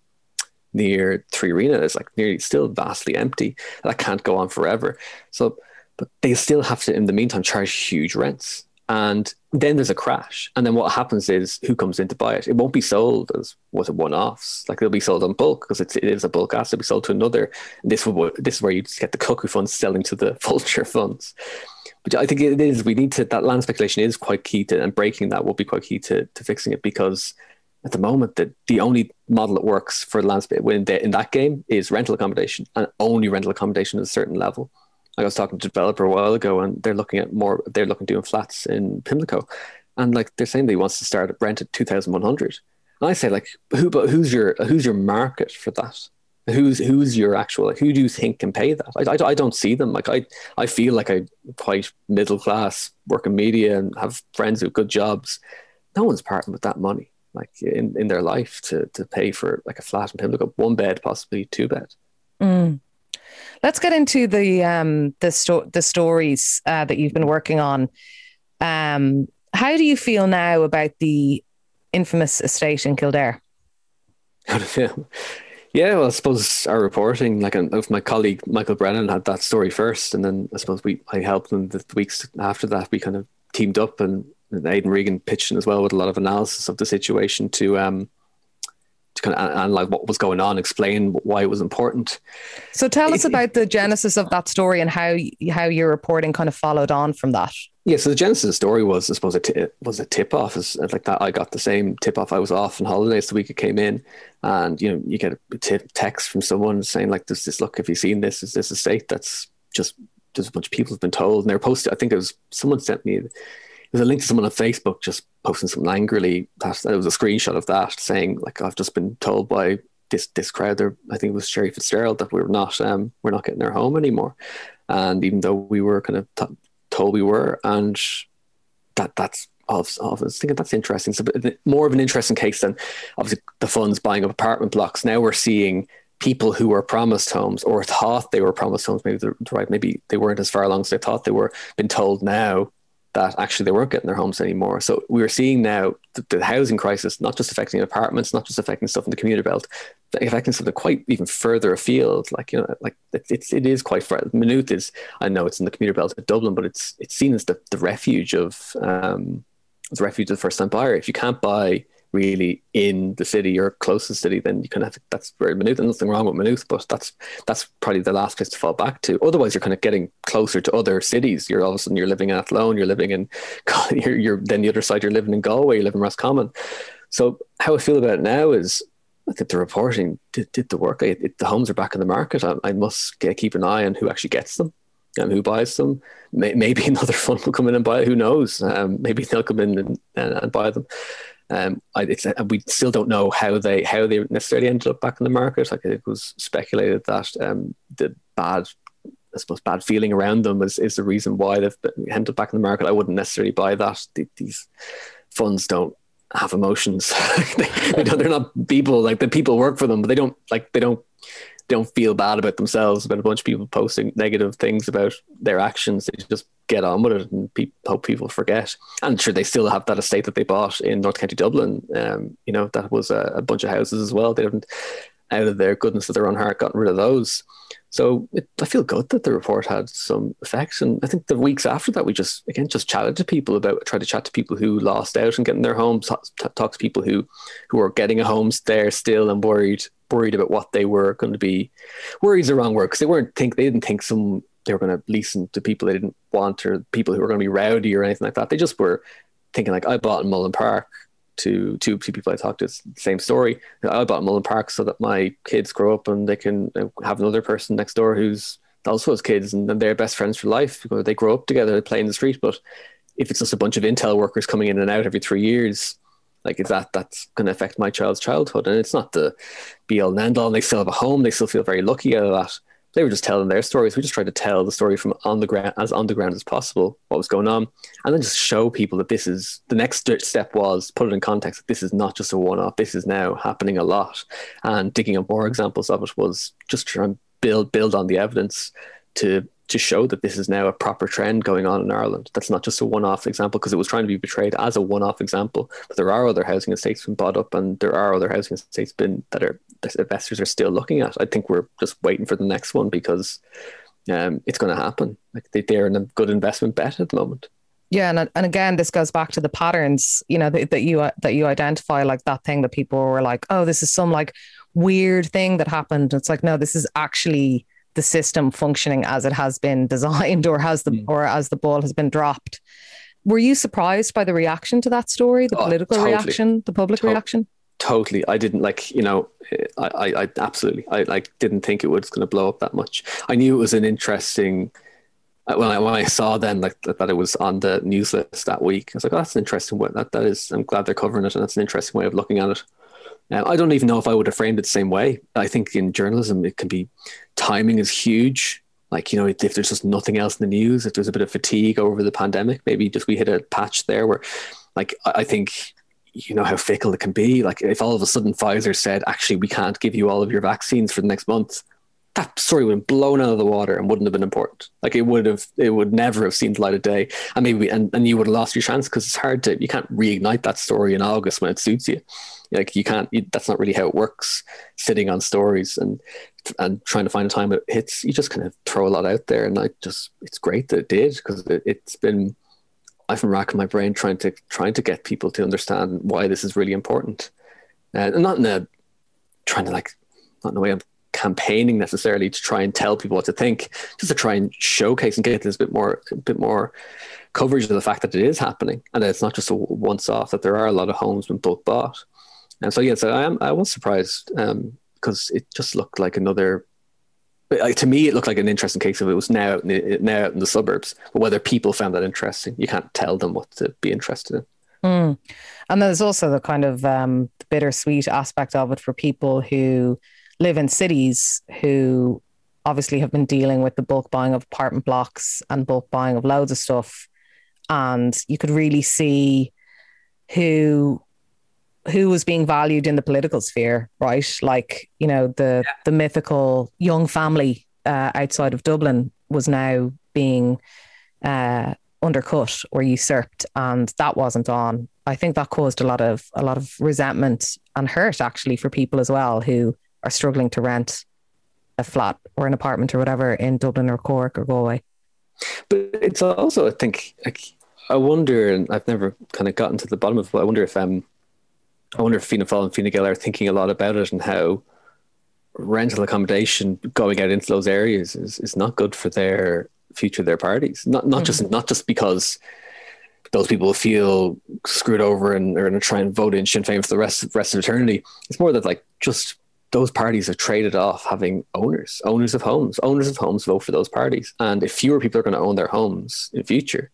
near Three Arena is like nearly still vastly empty. That can't go on forever. So, but they still have to, in the meantime, charge huge rents. And then there's a crash. And then what happens is who comes in to buy it? It won't be sold as was it one offs. Like they'll be sold on bulk because it's, it is a bulk asset. It'll be sold to another. And this will, this is where you get the cuckoo funds selling to the *laughs* vulture funds. But I think it is, we need to, that land speculation is quite key to, and breaking that will be quite key to, to fixing it because at the moment that the only model that works for landscape in, in that game is rental accommodation and only rental accommodation at a certain level. I was talking to a developer a while ago and they're looking at more they're looking doing flats in Pimlico and like they're saying they wants to start at rent at 2100 and I say like who but who's your who's your market for that? Who's who's your actual like who do you think can pay that? I, I, I don't see them. Like I I feel like I quite middle class work in media and have friends with good jobs. No one's parting with that money like in, in their life to to pay for like a flat in Pimlico, one bed, possibly two bed. Mm. Let's get into the um the sto- the stories uh, that you've been working on. Um, how do you feel now about the infamous estate in Kildare? How to feel? Yeah, well, I suppose our reporting, like if my colleague Michael Brennan had that story first, and then I suppose we I helped them the weeks after that. We kind of teamed up, and Aidan Regan pitched in as well with a lot of analysis of the situation to um to kind of analyze what was going on, explain why it was important. So tell us about the genesis of that story and how how your reporting kind of followed on from that. Yeah, so the genesis of the story was, I suppose, it was a tip off. Like that. I got the same tip off. I was off on holidays the week it came in, and you know, you get a tip, text from someone saying like, "Does this look? Have you seen this? Is this a state that's just just a bunch of people have been told?" And they're posted. I think it was someone sent me. There's a link to someone on Facebook just posting something angrily. That there was a screenshot of that saying like, "I've just been told by this this crowd there. I think it was Sherry Fitzgerald that we're not um we're not getting our home anymore." And even though we were kind of t- told we were, and that that's I was thinking that's interesting. So more of an interesting case than obviously the funds buying up apartment blocks. Now we're seeing people who were promised homes or thought they were promised homes. Maybe they're right. Maybe they weren't as far along as they thought they were. Been told now that actually they weren't getting their homes anymore. So we are seeing now the, the, housing crisis not just affecting apartments, not just affecting stuff in the commuter belt, affecting something quite even further afield. Like you know, like it, it's it is quite far. Maynooth is I know it's in the commuter belt of Dublin, but it's it's seen as the, the refuge of um, the refuge of the first time buyer. If you can't buy really in the city or close to the city, then you can have that's very Maynooth. And nothing wrong with Maynooth, but that's that's probably the last place to fall back to. Otherwise, you're kind of getting closer to other cities. You're all of a sudden you're living in Athlone, you're living in *laughs* you're, you're then the other side you're living in Galway, you live in Roscommon. So how I feel about it now is I think the reporting did, did the work. I, it, the homes are back in the market. I, I must get, keep an eye on who actually gets them and who buys them. May, maybe *laughs* another fund will come in and buy it. Who knows? Um, maybe they'll come in and, and, and buy them. Um, I, we still don't know how they how they necessarily ended up back in the market. Like it was speculated that um, the bad, I suppose, bad feeling around them is, is the reason why they've ended up back in the market. I wouldn't necessarily buy that. The, these funds don't have emotions. *laughs* they, they don't, they're not people like the people work for them, but they don't like they don't don't feel bad about themselves about a bunch of people posting negative things about their actions. They just get on with it and pe- hope people forget. And sure, they still have that estate that they bought in North County Dublin. Um, you know, that was a, a, bunch of houses as well. They haven't, out of their goodness of their own heart, gotten rid of those. So it, I feel good that the report had some effects. And I think the weeks after that, we just, again, just chatted to people about, tried to chat to people who lost out and getting their homes, talk, talk to people who, who are getting a homes there still and worried, worried about what they were going to be. Worried is the wrong word because they weren't think, they didn't think some they were going to lease to people they didn't want or people who were going to be rowdy or anything like that. They just were thinking like, I bought Mullen Park to two, two people I talked to, same story. I bought Mullen Park so that my kids grow up and they can uh, have another person next door who's also has kids and, and they're best friends for life because they grow up together, they play in the street. But if it's just a bunch of Intel workers coming in and out every three years, like is that that's going to affect my child's childhood? And it's not the be all and end all. And they still have a home. They still feel very lucky out of that they were just telling their stories. We just tried to tell the story from on the ground as on the ground as possible, what was going on, and then just show people that this is the next step was put it in context. That this is not just a one-off. This is now happening a lot, and digging up more examples of it was just trying to build build on the evidence to to show that this is now a proper trend going on in Ireland. That's not just a one-off example because it was trying to be portrayed as a one-off example. But there are other housing estates been bought up, and there are other housing estates been that are that investors are still looking at. I think we're just waiting for the next one because um, it's going to happen. Like they, they're in a good investment bet at the moment. Yeah, and and again, this goes back to the patterns, you know, that, that you that you identify, like that thing that people were like, "Oh, this is some like weird thing that happened." It's like, no, this is actually the system functioning as it has been *laughs* designed or has the mm. or as the ball has been dropped. Were you surprised by the reaction to that story, the oh, political totally. reaction, the public to- reaction? Totally, I didn't like you know, I, I, I absolutely, I like didn't think it was going to blow up that much. I knew it was an interesting. Uh, when I when I saw then like that it was on the news list that week, I was like, oh, that's an interesting way. That that is, I'm glad they're covering it, and that's an interesting way of looking at it. Now, I don't even know if I would have framed it the same way. I think in journalism, it can be timing is huge. Like, you know, if there's just nothing else in the news, if there's a bit of fatigue over the pandemic, maybe just we hit a patch there where, like, I think, you know, how fickle it can be. Like, if all of a sudden Pfizer said, actually, we can't give you all of your vaccines for the next month, that story would have blown out of the water and wouldn't have been important. Like it would have, it would never have seen the light of day, and maybe and, and you would have lost your chance because it's hard to you can't reignite that story in August when it suits you. Like you can't. You, that's not really how it works. Sitting on stories and and trying to find a time it hits, you just kind of throw a lot out there, and I just it's great that it did because it, it's been. I've been racking my brain trying to trying to get people to understand why this is really important, uh, and not in a trying to like not in a way I'm campaigning necessarily to try and tell people what to think, just to try and showcase and get this a bit more, a bit more coverage of the fact that it is happening and that it's not just a once off. That there are a lot of homes being bulk bought, and so yeah, so I am I was surprised um, because it just looked like another. Like, to me, it looked like an interesting case if it was now now out in the suburbs. But whether people found that interesting, you can't tell them what to be interested in. Mm. And there's also the kind of um, bittersweet aspect of it for people who live in cities who obviously have been dealing with the bulk buying of apartment blocks and bulk buying of loads of stuff. And you could really see who who was being valued in the political sphere, right? Like, you know, the yeah. the mythical young family uh, outside of Dublin was now being uh, undercut or usurped, and that wasn't on. I think that caused a lot of a lot of resentment and hurt actually for people as well who are struggling to rent a flat or an apartment or whatever in Dublin or Cork or Galway. But it's also, I think, like, I wonder, and I've never kind of gotten to the bottom of it, but I wonder if um, I wonder if Fianna Fáil and Fine Gael are thinking a lot about it and how rental accommodation going out into those areas is, is not good for their future, their parties. Not not mm-hmm. just not just because those people feel screwed over and are going to try and vote in Sinn Féin for the rest rest of eternity. It's more that like just those parties are traded off having owners, owners of homes. Owners of homes vote for those parties, and if fewer people are going to own their homes in future,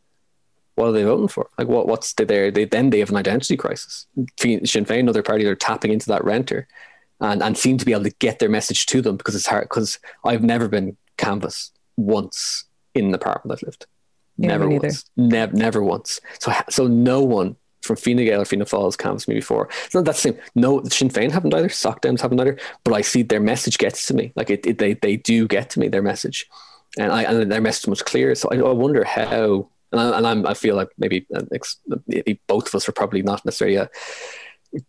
what are they voting for? Like, what what's there? They then they have an identity crisis. Sinn Féin, other parties, are tapping into that renter, and and seem to be able to get their message to them because it's hard. Because I've never been canvassed once in an apartment I've lived. Yeah, never once. Never, never once. So so no one from Fine Gael or Fianna Fáil's canvassed me before. It's not that same. No, Sinn Féin haven't either. Soc Dems haven't either. But I see their message gets to me. Like it, it they they do get to me. Their message, and I and their message was clear. So I, I wonder how. And, I, and I'm, I feel like maybe uh, both of us are probably not necessarily a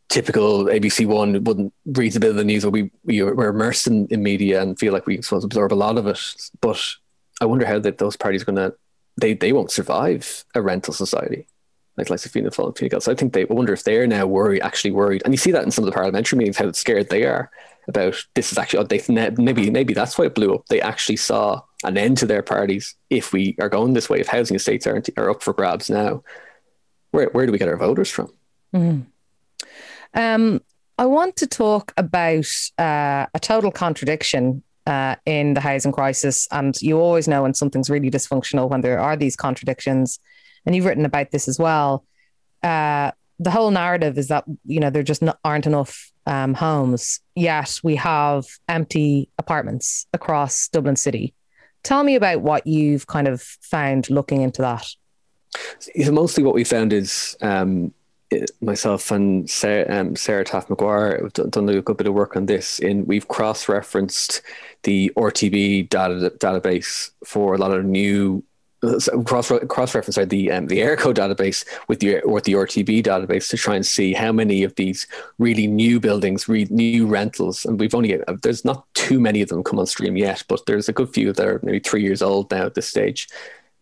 typical ABC One wouldn't read a bit of the news, but we we we're immersed in, in media and feel like we absorb a lot of it. But I wonder how that those parties are going to they they won't survive a rental society like like Safina Fine Gael. So I think they I wonder if they're now worried, actually worried, and you see that in some of the parliamentary meetings how scared they are about this is actually. Oh, they maybe maybe that's why it blew up. They actually saw an end to their parties if we are going this way. If housing estates aren't are up for grabs now, where where do we get our voters from? Mm-hmm. Um, I want to talk about uh, a total contradiction uh, in the housing crisis. And you always know when something's really dysfunctional when there are these contradictions and you've written about this as well. Uh, the whole narrative is that you know there just not, aren't enough um, homes yet. We have empty apartments across Dublin City. Tell me about what you've kind of found looking into that. So mostly what we found is um, myself and Sarah, um, Sarah McGuire have done a good bit of work on this. In we've cross-referenced the RTB data, database for a lot of new cross cross reference the um, the Eircode database with the or the RTB database to try and see how many of these really new buildings, re- new rentals, and we've only uh, there's not too many of them come on stream yet, but there's a good few that are maybe three years old now at this stage,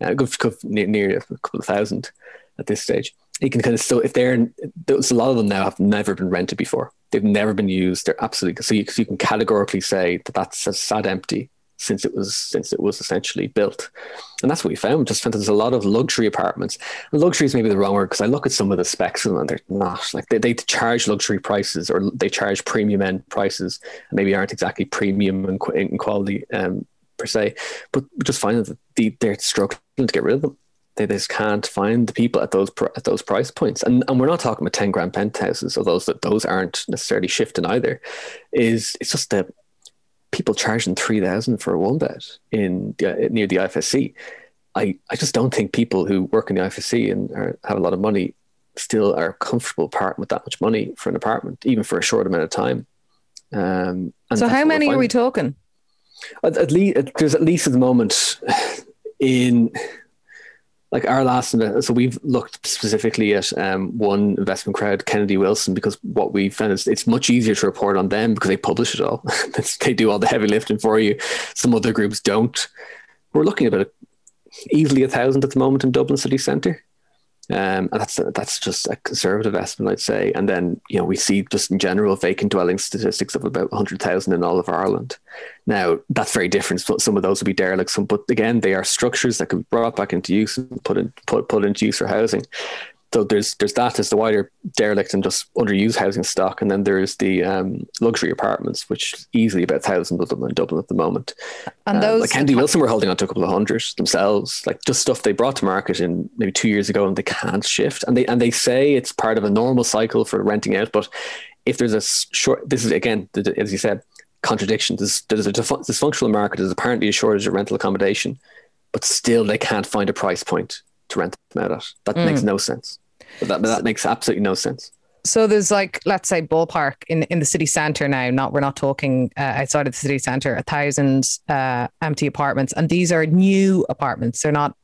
uh, a good, good near, near a couple of thousand at this stage. You can kind of still if they're there's a lot of them now have never been rented before. They've never been used. They're absolutely so you, so you can categorically say that that's sat empty since it was since it was essentially built. And that's what we found. Just found there's a lot of luxury apartments. And luxury is maybe the wrong word because I look at some of the specs and they're not like they, they charge luxury prices or they charge premium end prices and maybe aren't exactly premium in, in quality um, per se. But we just find that the, they're struggling to get rid of them. They just can't find the people at those at those price points, and and we're not talking about ten grand penthouses, although those that those aren't necessarily shifting either. Is it's just that people charging 3000 for a one bed in uh, near the IFSC. I, I just don't think people who work in the IFSC and are, have a lot of money still are comfortable parting with that much money for an apartment, even for a short amount of time. Um, so, how many are we talking? At, at least there's at least at the moment *sighs* in like our last so we've looked specifically at um, one investment crowd kennedy wilson because what we found is it's much easier to report on them because they publish it all. *laughs* They do all the heavy lifting for you. Some other groups don't. We're looking at about easily a thousand at the moment in dublin city centre um, and that's that's just a conservative estimate, I'd say. And then you know we see just in general vacant dwelling statistics of about 100,000 in all of Ireland. Now that's very different. Some of those would be derelict, some, but again they are structures that can be brought back into use and put in, put put into use for housing so there's there's that as the wider derelict and just underused housing stock, and then there's the um, luxury apartments, which easily about thousands of them in Dublin at the moment. And uh, those, like Kennedy Wilson, were holding on to a couple of hundred themselves, like just stuff they brought to market in maybe two years ago, and they can't shift. And they and they say it's part of a normal cycle for renting out, but if there's a short, this is again as you said, contradiction. There's, there's a dysfunctional market. There's apparently a shortage of rental accommodation, but still they can't find a price point to rent them out at. That mm. makes no sense. But that, that makes absolutely no sense. So there's like, let's say, ballpark in, in the city centre now. Not we're not talking uh, outside of the city centre. A thousand uh, empty apartments, and these are new apartments. They're not.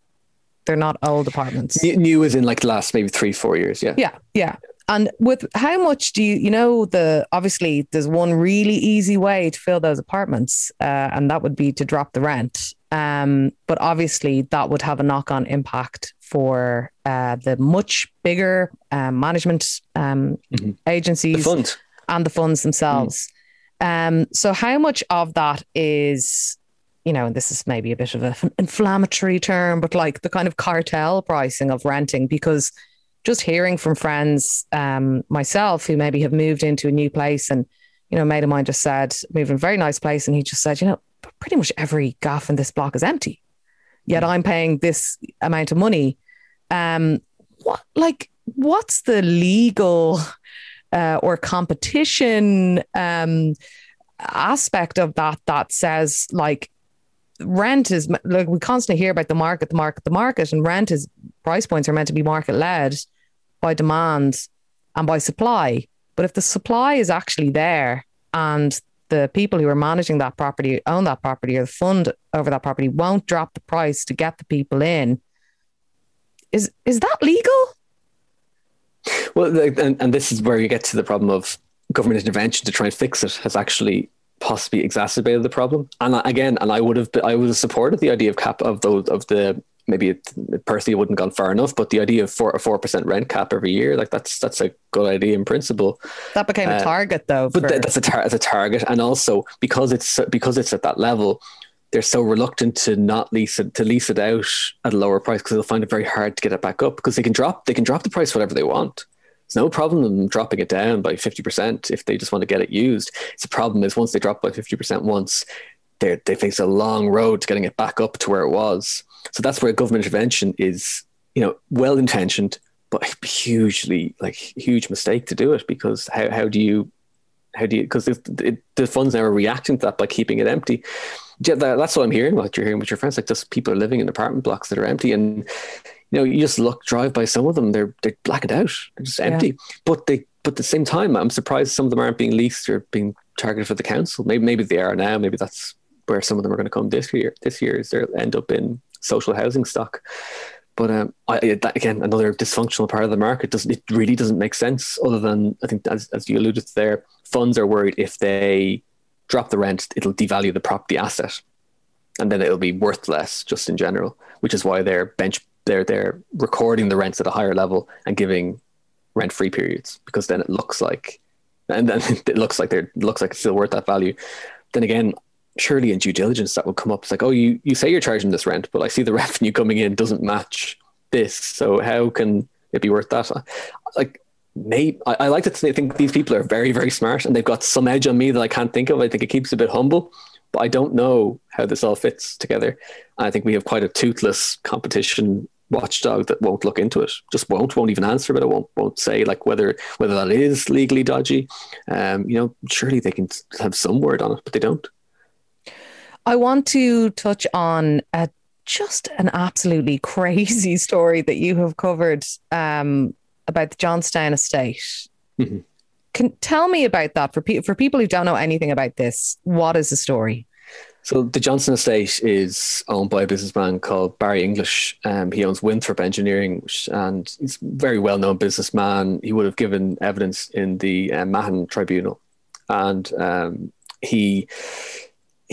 They're not old apartments. New is in like the last maybe three, four years. Yeah. Yeah. Yeah. And with how much do you, you know, the obviously there's one really easy way to fill those apartments, uh, and that would be to drop the rent. Um, but obviously, that would have a knock on impact for uh, the much bigger um, management um, mm-hmm. agencies the and the funds themselves. Mm. Um, so, how much of that is, you know, and this is maybe a bit of an inflammatory term, but like the kind of cartel pricing of renting? Because just hearing from friends, um, myself, who maybe have moved into a new place and, you know, a mate of mine just said, moving a very nice place. And he just said, you know, pretty much every gaff in this block is empty. Yet I'm paying this amount of money. Um, what like what's the legal uh, or competition um, aspect of that that says like rent is like we constantly hear about the market, the market, the market, and rent is price points are meant to be market led by demand and by supply. But if the supply is actually there and the people who are managing that property, own that property, or the fund over that property won't drop the price to get the people in. Is is that legal? Well, and, and this is where you get to the problem of government intervention to try and fix it has actually possibly exacerbated the problem. And again, and I would have I would have supported the idea of cap of those of the maybe it, personally wouldn't gone far enough, but the idea of four a four percent rent cap every year, like that's that's a good idea in principle. That became uh, a target, though. But that's a tar- that's a target, and also because it's because it's at that level, they're so reluctant to not lease it to lease it out at a lower price because they'll find it very hard to get it back up because they can drop they can drop the price whatever they want. It's no problem them dropping it down by fifty percent if they just want to get it used. It's a problem is once they drop by fifty percent once, they they face a long road to getting it back up to where it was so that's where government intervention is, you know, well intentioned, but hugely like huge mistake to do it because how how do you how do you because the, the funds now are reacting to that by keeping it empty. Yeah, that, that's what I'm hearing. What you're hearing with your friends, like just people are living in apartment blocks that are empty, and you know, you just look drive by some of them, they're they're blackened out, they're just empty. Yeah. But they but at the same time, I'm surprised some of them aren't being leased or being targeted for the council. Maybe maybe they are now. Maybe that's where some of them are going to come this year. This year is they'll end up in social housing stock. But um, I, that, again, another dysfunctional part of the market doesn't it really doesn't make sense. Other than I think, as, as you alluded to there, funds are worried if they drop the rent, it'll devalue the property asset, and then it'll be worth less just in general. Which is why they're bench they're they're recording the rents at a higher level and giving rent free periods because then it looks like and then *laughs* it looks like they're looks like it's still worth that value. Then again, surely in due diligence that will come up. It's like, oh, you, you say you're charging this rent, but I see the *laughs* revenue coming in doesn't match this. So how can it be worth that? Like, maybe I, I like to think these people are very, very smart and they've got some edge on me that I can't think of. I think it keeps a bit humble, but I don't know how this all fits together. I think we have quite a toothless competition watchdog that won't look into it, just won't, won't even answer, but it won't, won't say like whether whether that is legally dodgy. Um, you know, surely they can have some word on it, but they don't. I want to touch on a, just an absolutely *laughs* crazy story that you have covered um, about the Johnstown estate. Mm-hmm. Can tell me about that for pe- for people who don't know anything about this. What is the story? So the Johnstown estate is owned by a businessman called Barry English. Um, he owns Winthrop Engineering, which, and he's a very well-known businessman. He would have given evidence in the uh, Mahon Tribunal, and um, he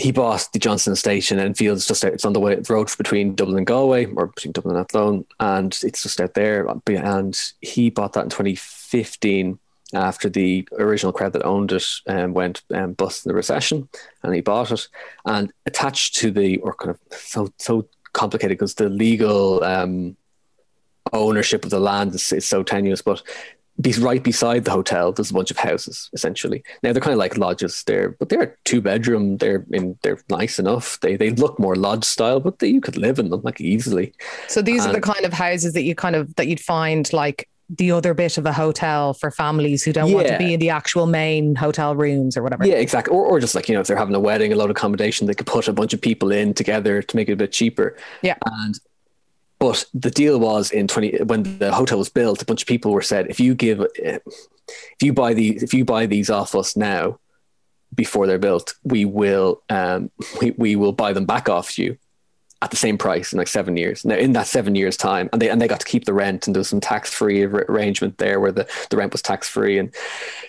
he bought the Johnstown Station and Fields just out, it's on the way road between Dublin and Galway or between Dublin and Athlone and it's just out there. And he bought that in 2015 after the original crowd that owned it um, went um, bust in the recession and he bought it. And attached to the or kind of so so complicated because the legal um, ownership of the land is, is so tenuous but be right beside the hotel. There's a bunch of houses essentially. Now they're kind of like lodges there, but they're two bedroom. They're in. They're nice enough. They they look more lodge style, but they, you could live in them like easily. So these and, are the kind of houses that you kind of that you'd find like the other bit of a hotel for families who don't yeah. want to be in the actual main hotel rooms or whatever. Yeah, exactly. Or, or just like, you know, if they're having a wedding, a lot of accommodation, they could put a bunch of people in together to make it a bit cheaper. Yeah. And but the deal was in 20 when the hotel was built, a bunch of people were said, if you give, if you buy these, if you buy these off us now, before they're built, we will, um, we, we will buy them back off you at the same price in like seven years. Now, in that seven years time, and they and they got to keep the rent, and there was some tax free arrangement there where the, the rent was tax free, and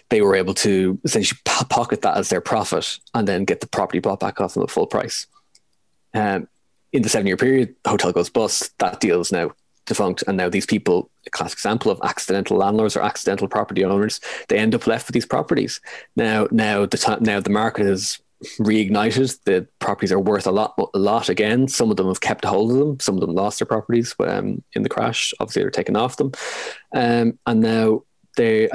they were able to essentially pocket that as their profit, and then get the property bought back off them at full price. Um, in the seven year period, the hotel goes bust. That deal is now defunct. And now these people, a classic example of accidental landlords or accidental property owners, they end up left with these properties. Now, now the time, now the market is reignited. The properties are worth a lot, a lot again. Some of them have kept a hold of them. Some of them lost their properties um, in the crash. Obviously, they're taken off them, um, and now they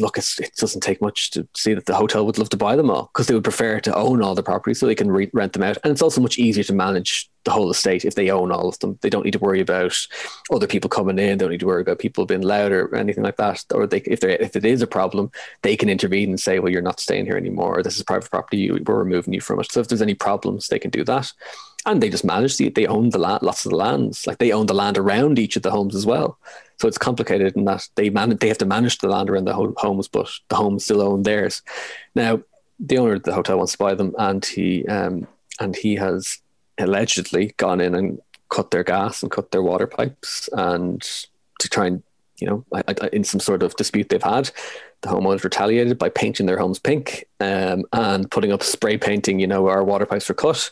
look. it doesn't take much to see that the hotel would love to buy them all because they would prefer to own all the properties so they can re- rent them out, and it's also much easier to manage the whole estate if they own all of them. They don't need to worry about other people coming in. They don't need to worry about people being loud or anything like that. Or they, if they if it is a problem, they can intervene and say, "Well, you're not staying here anymore. this is private property. We're removing you from it." So if there's any problems, they can do that. And they just manage the. They own the land, lots of the lands. Like they own the land around each of the homes as well. So it's complicated in that they manage. They have to manage the land around the homes, but the homes still own theirs. Now the owner of the hotel wants to buy them, and he um, and he has allegedly gone in and cut their gas and cut their water pipes and to try and you know in some sort of dispute they've had the homeowners retaliated by painting their homes pink um, and putting up spray painting you know our water pipes were cut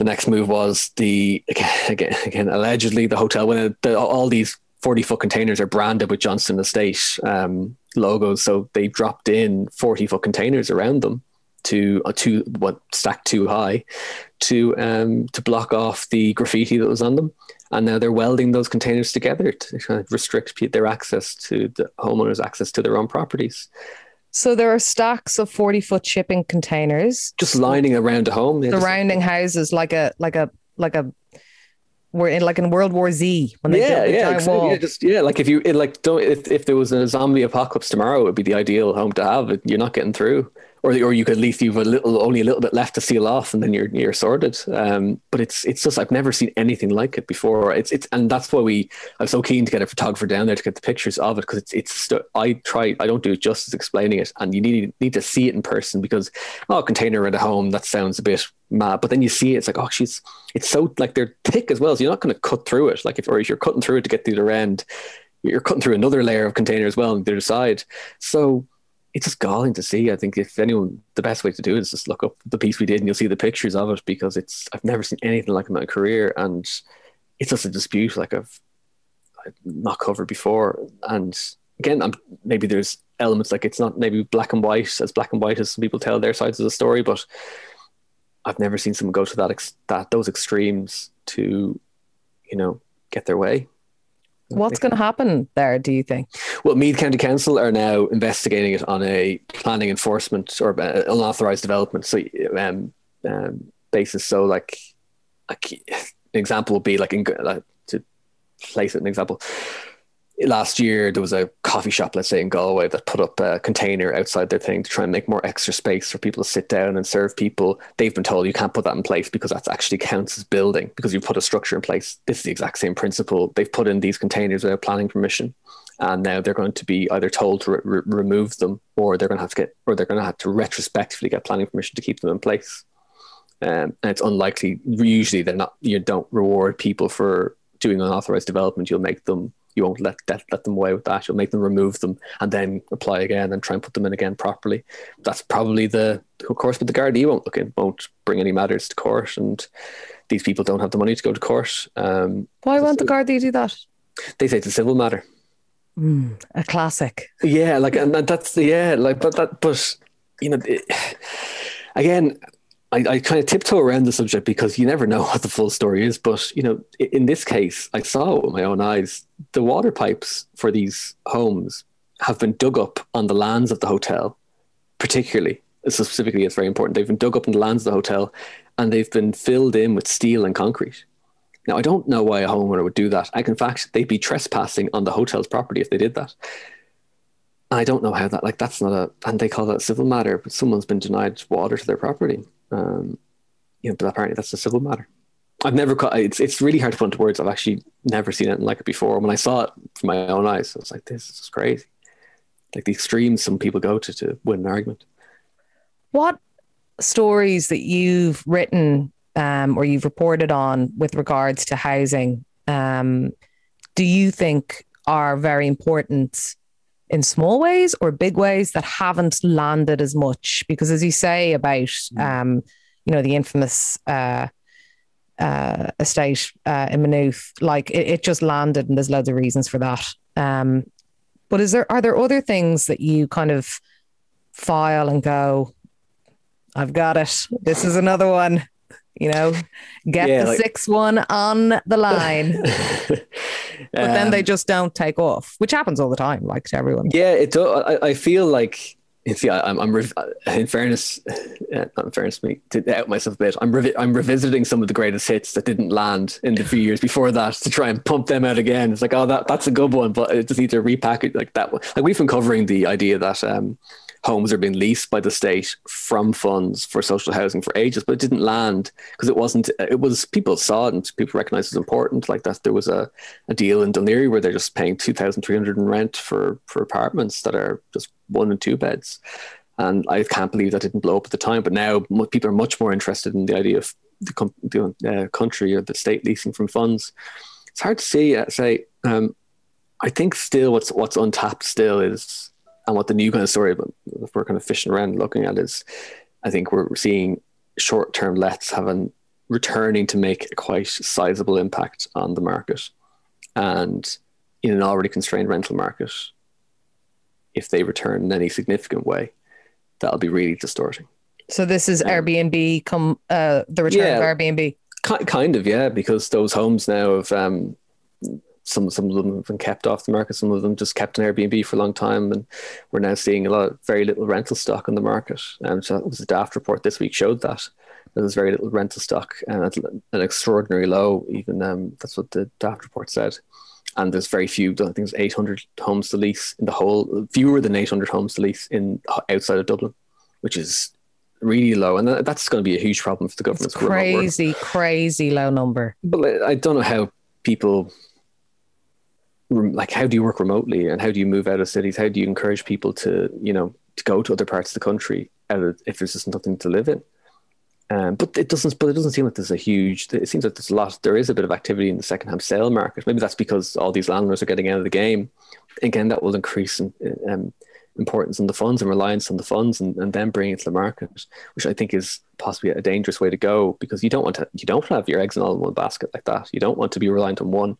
the next move was the again, *laughs* again allegedly the hotel when the, all these 40 foot containers are branded with Johnstown Estate um, logos so they dropped in 40 foot containers around them to uh, to what stacked too high to um, to block off the graffiti that was on them. And now they're welding those containers together to kind of restrict their access to the homeowners' access to their own properties. So there are stacks of forty foot shipping containers just lining around a home, yeah, surrounding houses like a like a like a we're in like in World War Z when they yeah, built the yeah, exactly. wall. yeah, just yeah, like if you it, like don't if, if there was a zombie apocalypse tomorrow, it would be the ideal home to have. You're not getting through or or you could at least you've a little only a little bit left to seal off and then you're you're sorted. Um, but it's it's just I've never seen anything like it before. It's it's and that's why we I'm so keen to get a photographer down there to get the pictures of it because it's it's I try I don't do it justice explaining it and you need need to see it in person because oh container at a home that sounds a bit mad but then you see it, it's like oh she's it's so like they're thick as well so you're not going to cut through it like if or if you're cutting through it to get through the end you're cutting through another layer of container as well on the other side so it's just galling to see. I think if anyone, the best way to do it is just look up the piece we did and you'll see the pictures of it because it's, I've never seen anything like it in my career. And it's just a dispute like I've, I've not covered before. And again, I'm, maybe there's elements like it's not maybe black and white as black and white as some people tell their sides of the story, but I've never seen someone go to that, ex- that, those extremes to, you know, get their way. What's going to happen there, do you think? Well, Meath County Council are now investigating it on a planning enforcement or uh, unauthorized development so, um, um, basis. So, like, like, an example would be like, in, uh, to place it an example, last year there was a coffee shop, let's say in Galway, that put up a container outside their thing to try and make more extra space for people to sit down and serve people. They've been told you can't put that in place because that actually counts as building because you've put a structure in place. This is the exact same principle. They've put in these containers without planning permission. And now they're going to be either told to re- remove them, or they're going to have to get, or they're going to have to retrospectively get planning permission to keep them in place. Um, and it's unlikely. Usually, they're not. You don't reward people for doing unauthorized development. You'll make them. You won't let let, let them away with that. You'll make them remove them and then apply again and try and put them in again properly. That's probably the of course. But the Gardaí won't look in, won't bring any matters to court, and these people don't have the money to go to court. Um, Why won't the Gardaí do that? They say it's a civil matter. Mm, a classic. Yeah, like and that's yeah, like but that but you know it, again I, I kind of tiptoe around the subject because you never know what the full story is. But you know, in this case, I saw it with my own eyes the water pipes for these homes have been dug up on the lands of the hotel, particularly specifically. It's very important. They've been dug up on the lands of the hotel, and they've been filled in with steel and concrete. Now, I don't know why a homeowner would do that. I, in fact, they'd be trespassing on the hotel's property if they did that. I don't know how that, like, that's not a, and they call that a civil matter, but someone's been denied water to their property. Um, you know, but apparently that's a civil matter. I've never, caught it's, it's really hard to put into words. I've actually never seen anything like it before. When I saw it from my own eyes, I was like, this is crazy. Like the extremes some people go to to win an argument. What stories that you've written um, or you've reported on with regards to housing um, do you think are very important in small ways or big ways that haven't landed as much? Because as you say about, mm. um, you know, the infamous uh, uh, estate uh, in Maynooth, like it, it, just landed, and there's loads of reasons for that. Um, but is there are there other things that you kind of file and go, I've got it. This is another one. You know, get yeah, the like, sixth one on the line. *laughs* *laughs* but then they um, just don't take off, which happens all the time, like to everyone. Yeah, it. I, I feel like see, I'm, I'm in fairness, not in fairness to me, to out myself a bit, I'm, revi- I'm revisiting some of the greatest hits that didn't land in the few years before that to try and pump them out again. It's like, oh, that that's a good one, but it just needs to repackage like that one. Like we've been covering the idea that um, homes are being leased by the state from funds for social housing for ages, but it didn't land because it wasn't. It was people saw it and people recognized it was important. Like that, there was a, a deal in Laoghaire where they're just paying two thousand three hundred in rent for for apartments that are just one and two beds, and I can't believe that didn't blow up at the time. But now people are much more interested in the idea of the, the uh, country or the state leasing from funds. It's hard to see. Uh, say, um, I think still what's what's untapped still is and what the new kind of story, but if we're kind of fishing around looking at is, I think we're seeing short term lets having returning to make a quite sizable impact on the market. And in an already constrained rental market, if they return in any significant way, that'll be really distorting. So this is um, Airbnb come uh, the return yeah, of Airbnb. Kind of, yeah, because those homes now have um, some some of them have been kept off the market. Some of them just kept on Airbnb for a long time, and we're now seeing a lot of very little rental stock on the market. And so it was a Daft report this week showed that there's very little rental stock and at an extraordinary low. Even um, that's what the Daft report said. And there's very few. I think there's 800 homes to lease in the whole. Fewer than 800 homes to lease in outside of Dublin, which is really low, and that's going to be a huge problem for the government. Crazy, crazy low number. But I don't know how people like how do you work remotely and how do you move out of cities? How do you encourage people to you know to go to other parts of the country if there's just nothing to live in? Um, but it doesn't but it doesn't seem like there's a huge it seems like there's a lot there is a bit of activity in the second-hand sale market. Maybe that's because all these landlords are getting out of the game. Again that will increase in, um, importance in the funds and reliance on the funds and, and then bring it to the market which i think is possibly a dangerous way to go because you don't want to you don't have your eggs in all in one basket like that. You don't want to be reliant on one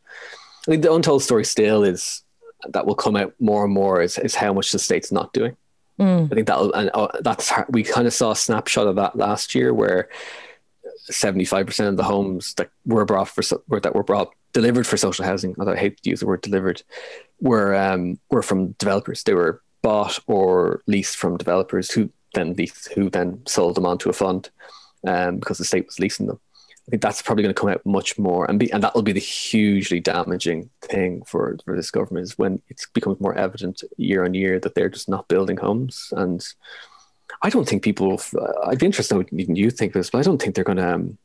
I think the untold story still is that will come out more and more is, is how much the state's not doing. Mm. I think that and uh, that's we kind of saw a snapshot of that last year where seventy five percent of the homes that were brought for that were brought delivered for social housing. Although I hate to use the word delivered, were um, were from developers. They were bought or leased from developers who then leased, who then sold them onto a fund um, because the state was leasing them. I think that's probably going to come out much more, and be, and that will be the hugely damaging thing for for this government is when it becomes more evident year on year that they're just not building homes. And I don't think people. I'd be interested in even you think this, but I don't think they're going to. Um,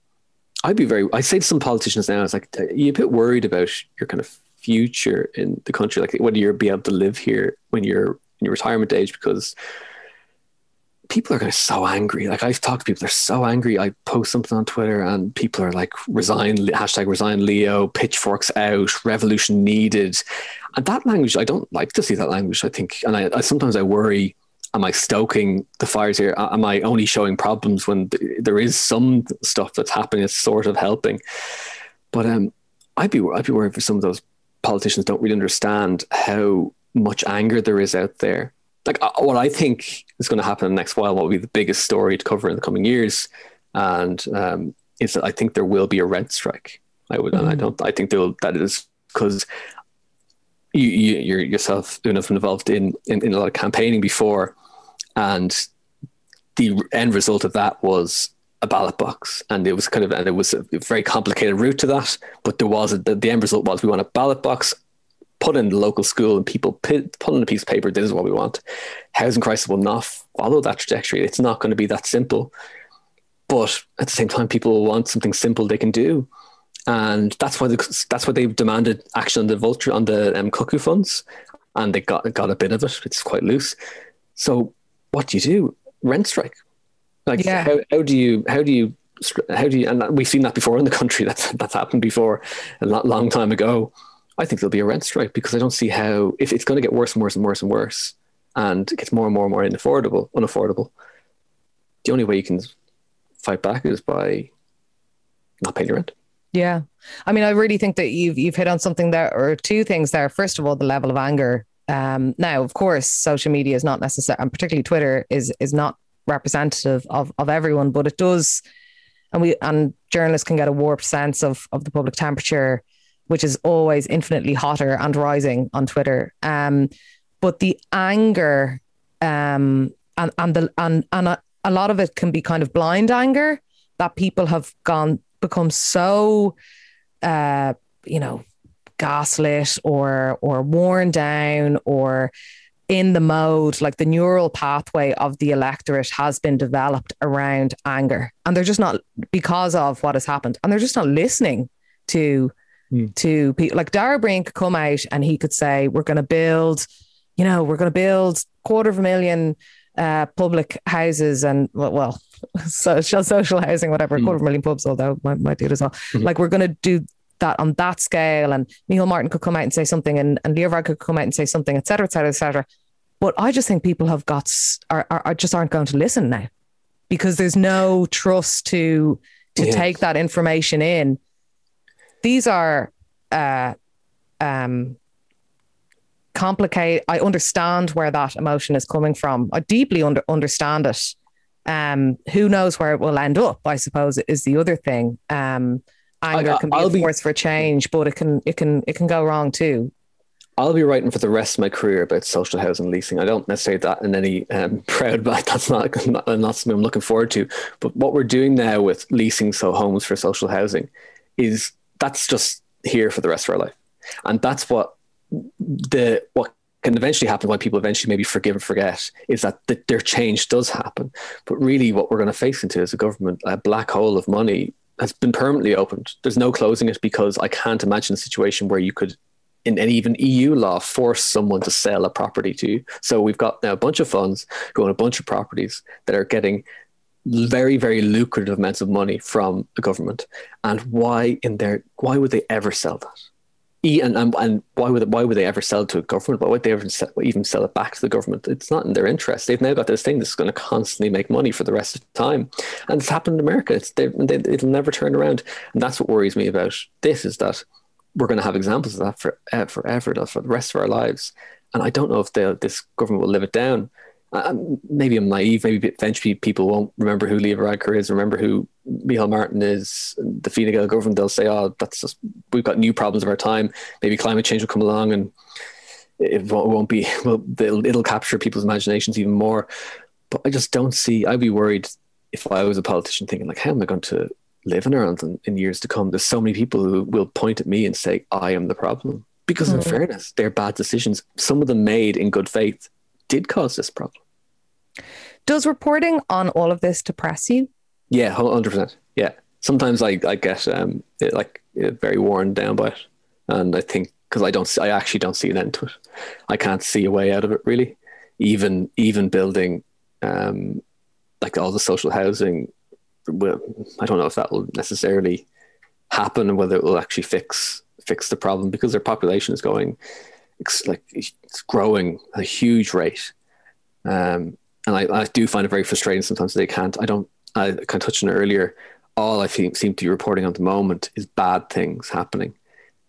I'd be very. I say to some politicians now, it's like, you're you a bit worried about your kind of future in the country, like whether you'll be able to live here when you're in your retirement age, because people are going to be so angry. Like I've talked to people, they're so angry. I post something on Twitter and people are like, resign, hashtag resign Leo, pitchforks out, revolution needed. And that language, I don't like to see that language. I think, and I, I sometimes I worry, am I stoking the fires here? Am I only showing problems when th- there is some stuff that's happening that's sort of helping? But um, I'd be, I'd be worried for some of those politicians don't really understand how much anger there is out there like uh, what I think is going to happen in the next while, what will be the biggest story to cover in the coming years, and um, is that I think there will be a rent strike. I would, mm-hmm. and I mm. don't. I think there will, that is because you, you you're yourself Una, have been involved in, in in a lot of campaigning before, and the end result of that was a ballot box, and it was kind of and it was a very complicated route to that. But there was a, the, the end result was we want a ballot box put in the local school and people put, put on a piece of paper, this is what we want. Housing crisis will not follow that trajectory. It's not going to be that simple. But at the same time, people want something simple they can do. And that's why the, that's why they've demanded action on the vulture on the um, cuckoo funds, and they got got a bit of it. It's quite loose. So what do you do? Rent strike. Like yeah. how, how do you how do you how do you and we've seen that before in the country *laughs* that's that's happened before a lot, long time ago I think there'll be a rent strike because I don't see how if it's going to get worse and worse and worse and worse, and it gets more and more and more unaffordable, unaffordable. The only way you can fight back is by not paying your rent. Yeah, I mean, I really think that you've you've hit on something there, or two things there. First of all, the level of anger. Um, now, of course, social media is not necessary, and particularly Twitter is is not representative of of everyone, but it does, and we and journalists can get a warped sense of of the public temperature which is always infinitely hotter and rising on Twitter. Um, but the anger um, and and the and and a, a, lot of it can be kind of blind anger that people have gone become so uh, you know gaslit or or worn down or in the mode like the neural pathway of the electorate has been developed around anger and they're just not because of what has happened and they're just not listening to mm. to people like Darragh O'Brien could come out and he could say, We're going to build, you know, we're going to build quarter of a million uh, public houses and well, well *laughs* so, social housing, whatever, mm. quarter of a million pubs, although might, might do it as well. Mm-hmm. Like we're going to do that on that scale. And Micheál Martin could come out and say something, and, and Leo could come out and say something, et cetera, et cetera, et cetera. But I just think people have got are, are, are just aren't going to listen now because there's no trust to to yeah. take that information in these are uh, um, complicated. I understand where that emotion is coming from. I deeply under, understand it. Um, who knows where it will end up? I suppose is the other thing. Um, anger I, can be I'll a force be, for change, but it can it can it can go wrong too. I'll be writing for the rest of my career about social housing leasing. I don't necessarily that in any um, *laughs* proud, but that's not, not, not something I'm looking forward to. But what we're doing now with leasing so homes for social housing is that's just here for the rest of our life. And that's what the what can eventually happen when people eventually maybe forgive and forget is that the, their change does happen. But really what we're going to face into as a government, a black hole of money has been permanently opened. There's no closing it because I can't imagine a situation where you could in any even EU law force someone to sell a property to you. So we've got now a bunch of funds going a bunch of properties that are getting very very lucrative amounts of money from the government and why in their why would they ever sell that and, and, and why would why would they ever sell it to a government? Why would they ever sell, even sell it back to the government? It's not in their interest. They've now got this thing that's going to constantly make money for the rest of the time, and it's happened in America. It's they, it'll never turn around, and that's what worries me about this is that we're going to have examples of that for uh, forever, for the rest of our lives. And I don't know if this government will live it down maybe I'm naive. Maybe eventually people won't remember who Leo Varadkar is, remember who Micheál Martin is, the Fine Gael government. They'll say, "Oh, that's just we've got new problems of our time. Maybe climate change will come along and it won't, it won't be. *laughs* Well, it'll, it'll capture people's imaginations even more." But I just don't see. I'd be worried if I was a politician, thinking like, "How am I going to live in Ireland in, in years to come?" There's so many people who will point at me and say, "I am the problem." Because mm-hmm. in fairness, they're bad decisions. Some of them made in good faith did cause this problem. Does reporting on all of this depress you? Yeah, hundred percent. Yeah, sometimes I I get um it, like very worn down by it, and I think because I don't I actually don't see an end to it. I can't see a way out of it really. Even even building um like all the social housing. Will, I don't know if that will necessarily happen and whether it will actually fix fix the problem because their population is going it's like it's growing at a huge rate. Um, and I, I do find it very frustrating sometimes they can't. I don't. I kind of touched on it earlier. All I seem, seem to be reporting on the moment is bad things happening,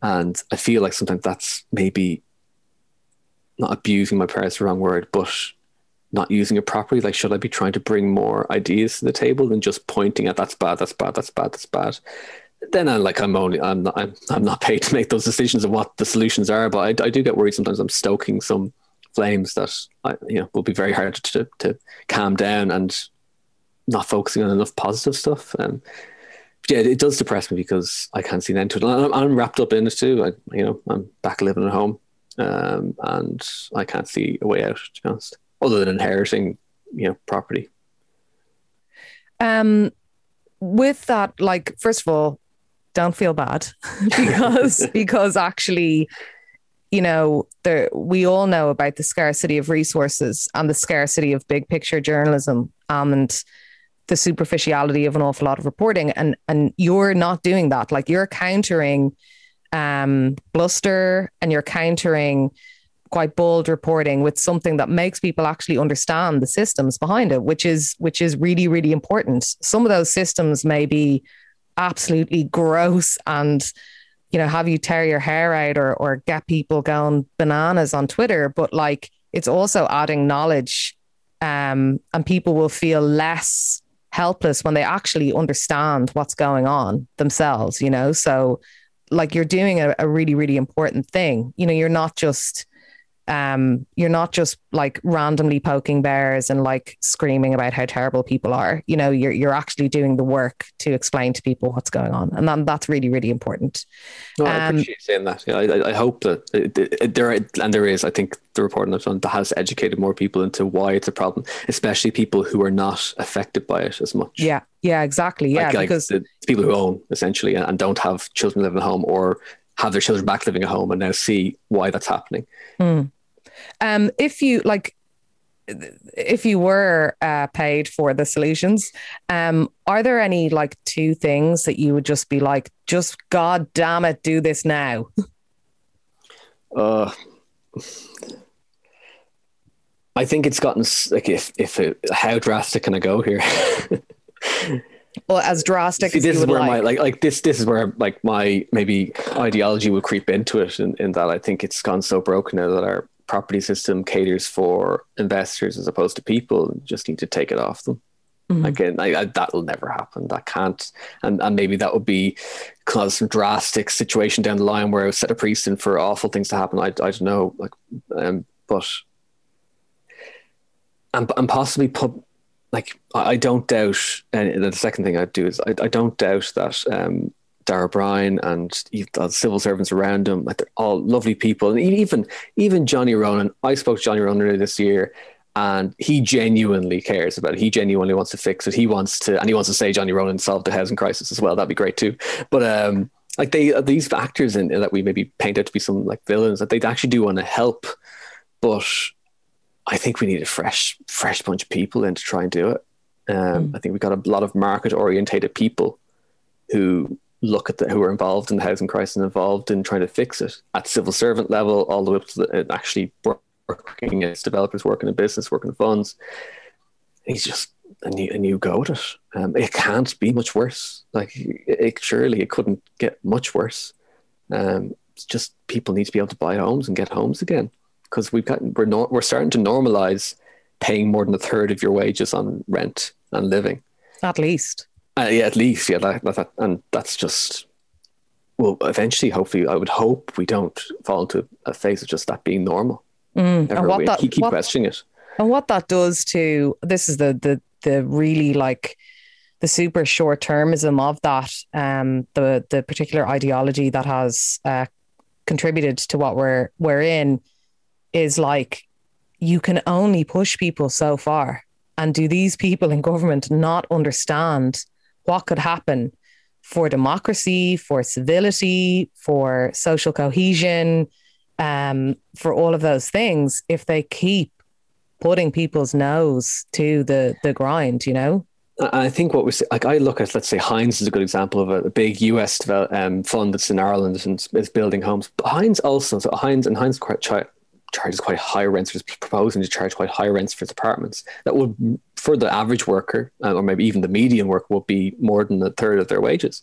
and I feel like sometimes that's maybe not abusing my power is the wrong word, but not using it properly. Like, should I be trying to bring more ideas to the table than just pointing at that's bad, that's bad, that's bad, that's bad? Then I'm like, I'm only, I'm not, I'm, I'm not *laughs* paid to make those decisions of what the solutions are. But I, I do get worried sometimes. I'm stoking some flames that I, you know will be very hard to to calm down and not focusing on enough positive stuff. Um, yeah, it does depress me because I can't see an end to it. I'm, I'm wrapped up in it too. I, you know, I'm back living at home, um, and I can't see a way out. To be honest, other than inheriting, you know, property. Um, with that, like, first of all, don't feel bad *laughs* because *laughs* because actually you know, there we all know about the scarcity of resources and the scarcity of big picture journalism and the superficiality of an awful lot of reporting. And and you're not doing that. Like you're countering um, bluster and you're countering quite bold reporting with something that makes people actually understand the systems behind it, which is which is really really important. Some of those systems may be absolutely gross and you know have you tear your hair out or or get people going bananas on Twitter, but like it's also adding knowledge, um, and people will feel less helpless when they actually understand what's going on themselves. You know, so like you're doing a, a really really important thing. You know, you're not just um, you're not just like randomly poking bears and like screaming about how terrible people are. You know, you're you're actually doing the work to explain to people what's going on, and then that's really really important. No, I um, appreciate saying that. Yeah, I, I hope that it, it, there and there is. I think the reporting I've done that has educated more people into why it's a problem, especially people who are not affected by it as much. Yeah, yeah, exactly. Yeah, like, because like people who own essentially and don't have children living at home or have their children back living at home and now see why that's happening. Mm. Um, if you like, if you were uh, paid for the solutions, um, are there any like two things that you would just be like, just God damn it, do this now? *laughs* Uh, I think it's gotten like if if it, how drastic can I go here? *laughs* well, as drastic. See, as this is where like. my like like this this is where like my maybe ideology will creep into it, in, in that I think it's gone so broken now that our property system caters for investors as opposed to people. You just need to take it off them. Mm-hmm. Again, I, I, that'll never happen. That can't, and and maybe that would be cause some drastic situation down the line where I would set a precedent for awful things to happen. I, I don't know, like, um, but and and possibly put like I, I don't doubt. And the second thing I'd do is I, I don't doubt that um, Darragh O'Brien and the civil servants around him, like they're all lovely people. And even even Johnny Ronan, I spoke to Johnny Ronan this year, and he genuinely cares about it. He genuinely wants to fix it. He wants to, and he wants to say Johnny Ronan solved the housing crisis as well. That'd be great too. But um, like they these actors in that we maybe paint out to be some like villains that they actually do want to help, but I think we need a fresh fresh bunch of people in to try and do it. Um, mm. I think we've got a lot of market orientated people who look at the, who are involved in the housing crisis and involved in trying to fix it at civil servant level, all the way up to the, actually working as developers, working in business, working in funds. He's just a new, a new go at it. Um, it can't be much worse. Like it, surely it couldn't get much worse. Um, it's just people need to be able to buy homes and get homes again because we've got we're we're starting to normalize paying more than a third of your wages on rent and living. At least. Uh, yeah, at least, yeah, that, that, and that's just well, eventually, hopefully, I would hope we don't fall into a phase of just that being normal. Mm, and what that, keep, keep what, questioning it. And what that does to this is the the the really like the super short termism of that, um, the the particular ideology that has uh, contributed to what we're we're in is like you can only push people so far. And do these people in government not understand what could happen for democracy, for civility, for social cohesion, um, for all of those things if they keep putting people's nose to the the grind. You know. I think what we see, like I look at, let's say Hines is a good example of a, a big US develop, um, fund that's in Ireland and is building homes. But Hines also, so Hines and try, charges quite high rents, for proposing to charge quite high rents for apartments. That would, for the average worker, uh, or maybe even the median worker, would be more than a third of their wages.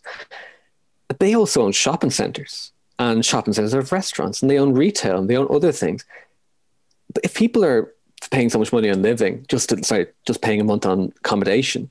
But they also own shopping centres, and shopping centres have restaurants, and they own retail, and they own other things. But if people are paying so much money on living, just to, sorry, just paying a month on accommodation,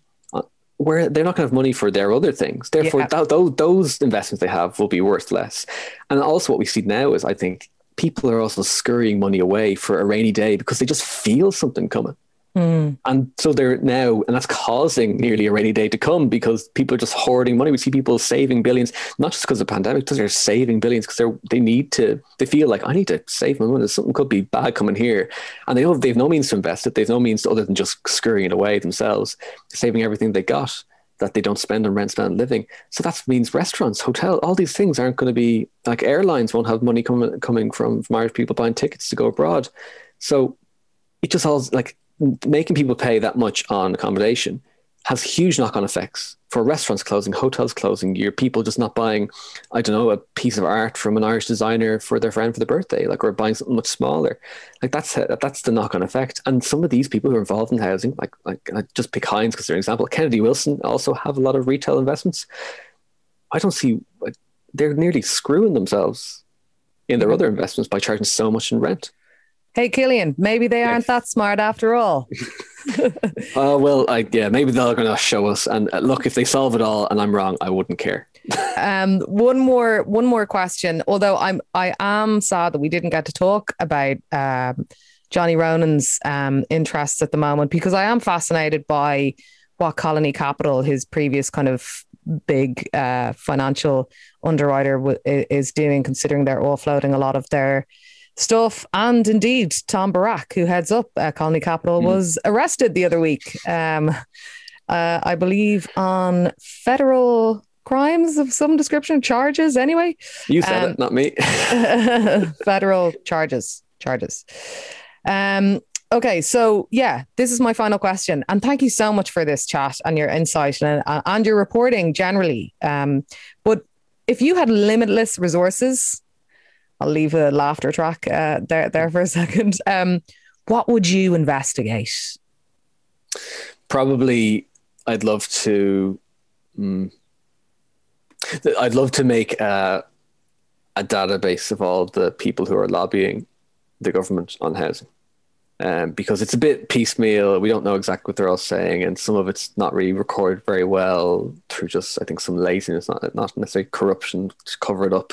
where they're not going to have money for their other things. Therefore, yeah. th- those, those investments they have will be worth less. And also, what we see now is, I think, people are also scurrying money away for a rainy day because they just feel something coming. Mm. And so they're now, and that's causing nearly a rainy day to come because people are just hoarding money. We see people saving billions, not just because of the pandemic, because they're saving billions because they're they need to. They feel like I need to save my money. Something could be bad coming here, and they have they've no means to invest it. They've no means other than just scurrying it away themselves, saving everything they got that they don't spend on rent, spend on living. So that means restaurants, hotel, all these things aren't going to be like airlines won't have money coming coming from, from Irish people buying tickets to go abroad. So it just all like making people pay that much on accommodation has huge knock-on effects for restaurants closing, hotels closing, your people just not buying, I don't know, a piece of art from an Irish designer for their friend for the birthday, like or buying something much smaller. Like that's uh, that's the knock-on effect. And some of these people who are involved in housing, like like I just pick Hines because they're an example. Kennedy Wilson also have a lot of retail investments. I don't see uh, they're nearly screwing themselves in their other investments by charging so much in rent. Hey, Killian, maybe they aren't that smart after all. *laughs* *laughs* uh, well, I, yeah, maybe they're going to show us. And uh, look, if they solve it all and I'm wrong, I wouldn't care. *laughs* um, one more, one more question. Although I'm, I am sad that we didn't get to talk about um, Johnny Ronan's um, interests at the moment because I am fascinated by what Colony Capital, his previous kind of big uh, financial underwriter, w- is doing, considering they're offloading a lot of their stuff. And indeed, Tom Barrack, who heads up uh, Colony Capital, mm. was arrested the other week. Um, uh, I believe on federal crimes of some description, charges anyway. You said um, it, not me. *laughs* *laughs* federal charges, charges. Um, okay, so yeah, this is my final question, and thank you so much for this chat and your insight and, and your reporting generally. Um, but if you had limitless resources I'll leave a laughter track uh, there there for a second. Um, what would you investigate? Probably, I'd love to. Mm, I'd love to make a, a database of all the people who are lobbying the government on housing. Um, because it's a bit piecemeal. We don't know exactly what they're all saying, and some of it's not really recorded very well through just, I think, some laziness, not not necessarily corruption to cover it up.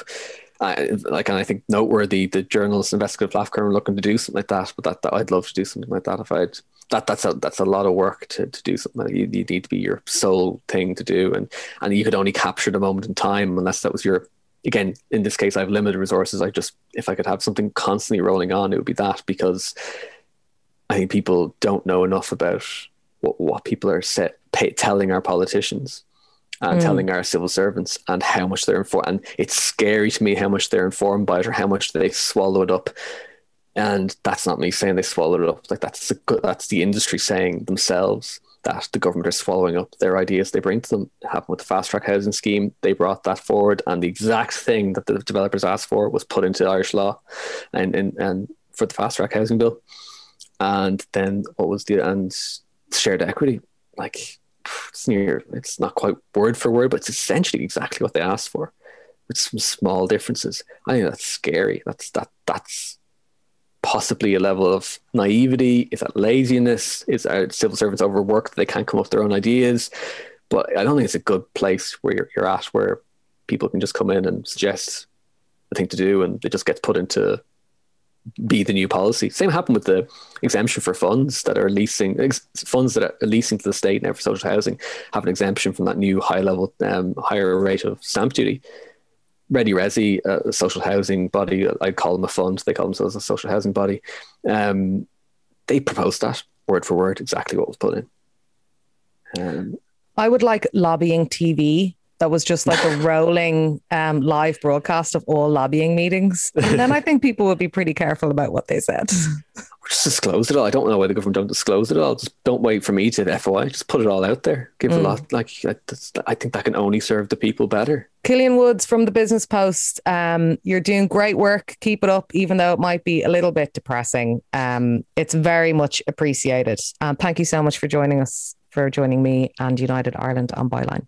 I, like, and I think noteworthy the Journal's investigative platform are looking to do something like that. But that, that I'd love to do something like that if I'd that that's a that's a lot of work to, to do something. You, you need to be your sole thing to do, and and you could only capture the moment in time unless that was your. Again, in this case, I have limited resources. I just if I could have something constantly rolling on, it would be that because I think people don't know enough about what what people are set, pay, telling our politicians and mm. telling our civil servants and how much they're informed. And it's scary to me how much they're informed by it or how much they swallow it up. And that's not me saying they swallowed it up. Like that's the, that's the industry saying themselves that the government are swallowing up their ideas they bring to them. It happened with the fast track housing scheme. They brought that forward, and the exact thing that the developers asked for was put into Irish law, and and, and for the fast track housing bill. And then what was the and shared equity? Like it's near it's not quite word for word, but it's essentially exactly what they asked for, with some small differences. I think that's scary. That's that that's possibly a level of naivety. Is that laziness? Is our civil servants overworked? They can't come up with their own ideas. But I don't think it's a good place where you're, you're at, where people can just come in and suggest a thing to do, and it just gets put into be the new policy. Same happened with the exemption for funds that are leasing ex- funds that are leasing to the state now for social housing have an exemption from that new high level um, higher rate of stamp duty. Ready Resi, uh, a social housing body, I'd call them a fund. They call themselves a social housing body. Um, they proposed that word for word, exactly what was put in. Um, I would like lobbying TV that was just like a *laughs* rolling um, live broadcast of all lobbying meetings. And then I think people would be pretty careful about what they said. *laughs* just disclose it all. I don't know why the government don't disclose it all. Just don't wait for me to FOI. Just put it all out there. Give a lot. Like I, I think that can only serve the people better. Killian Woods from the Business Post. Um, you're doing great work. Keep it up, even though it might be a little bit depressing. Um, it's very much appreciated. Um, thank you so much for joining us, for joining me and United Ireland on Byline.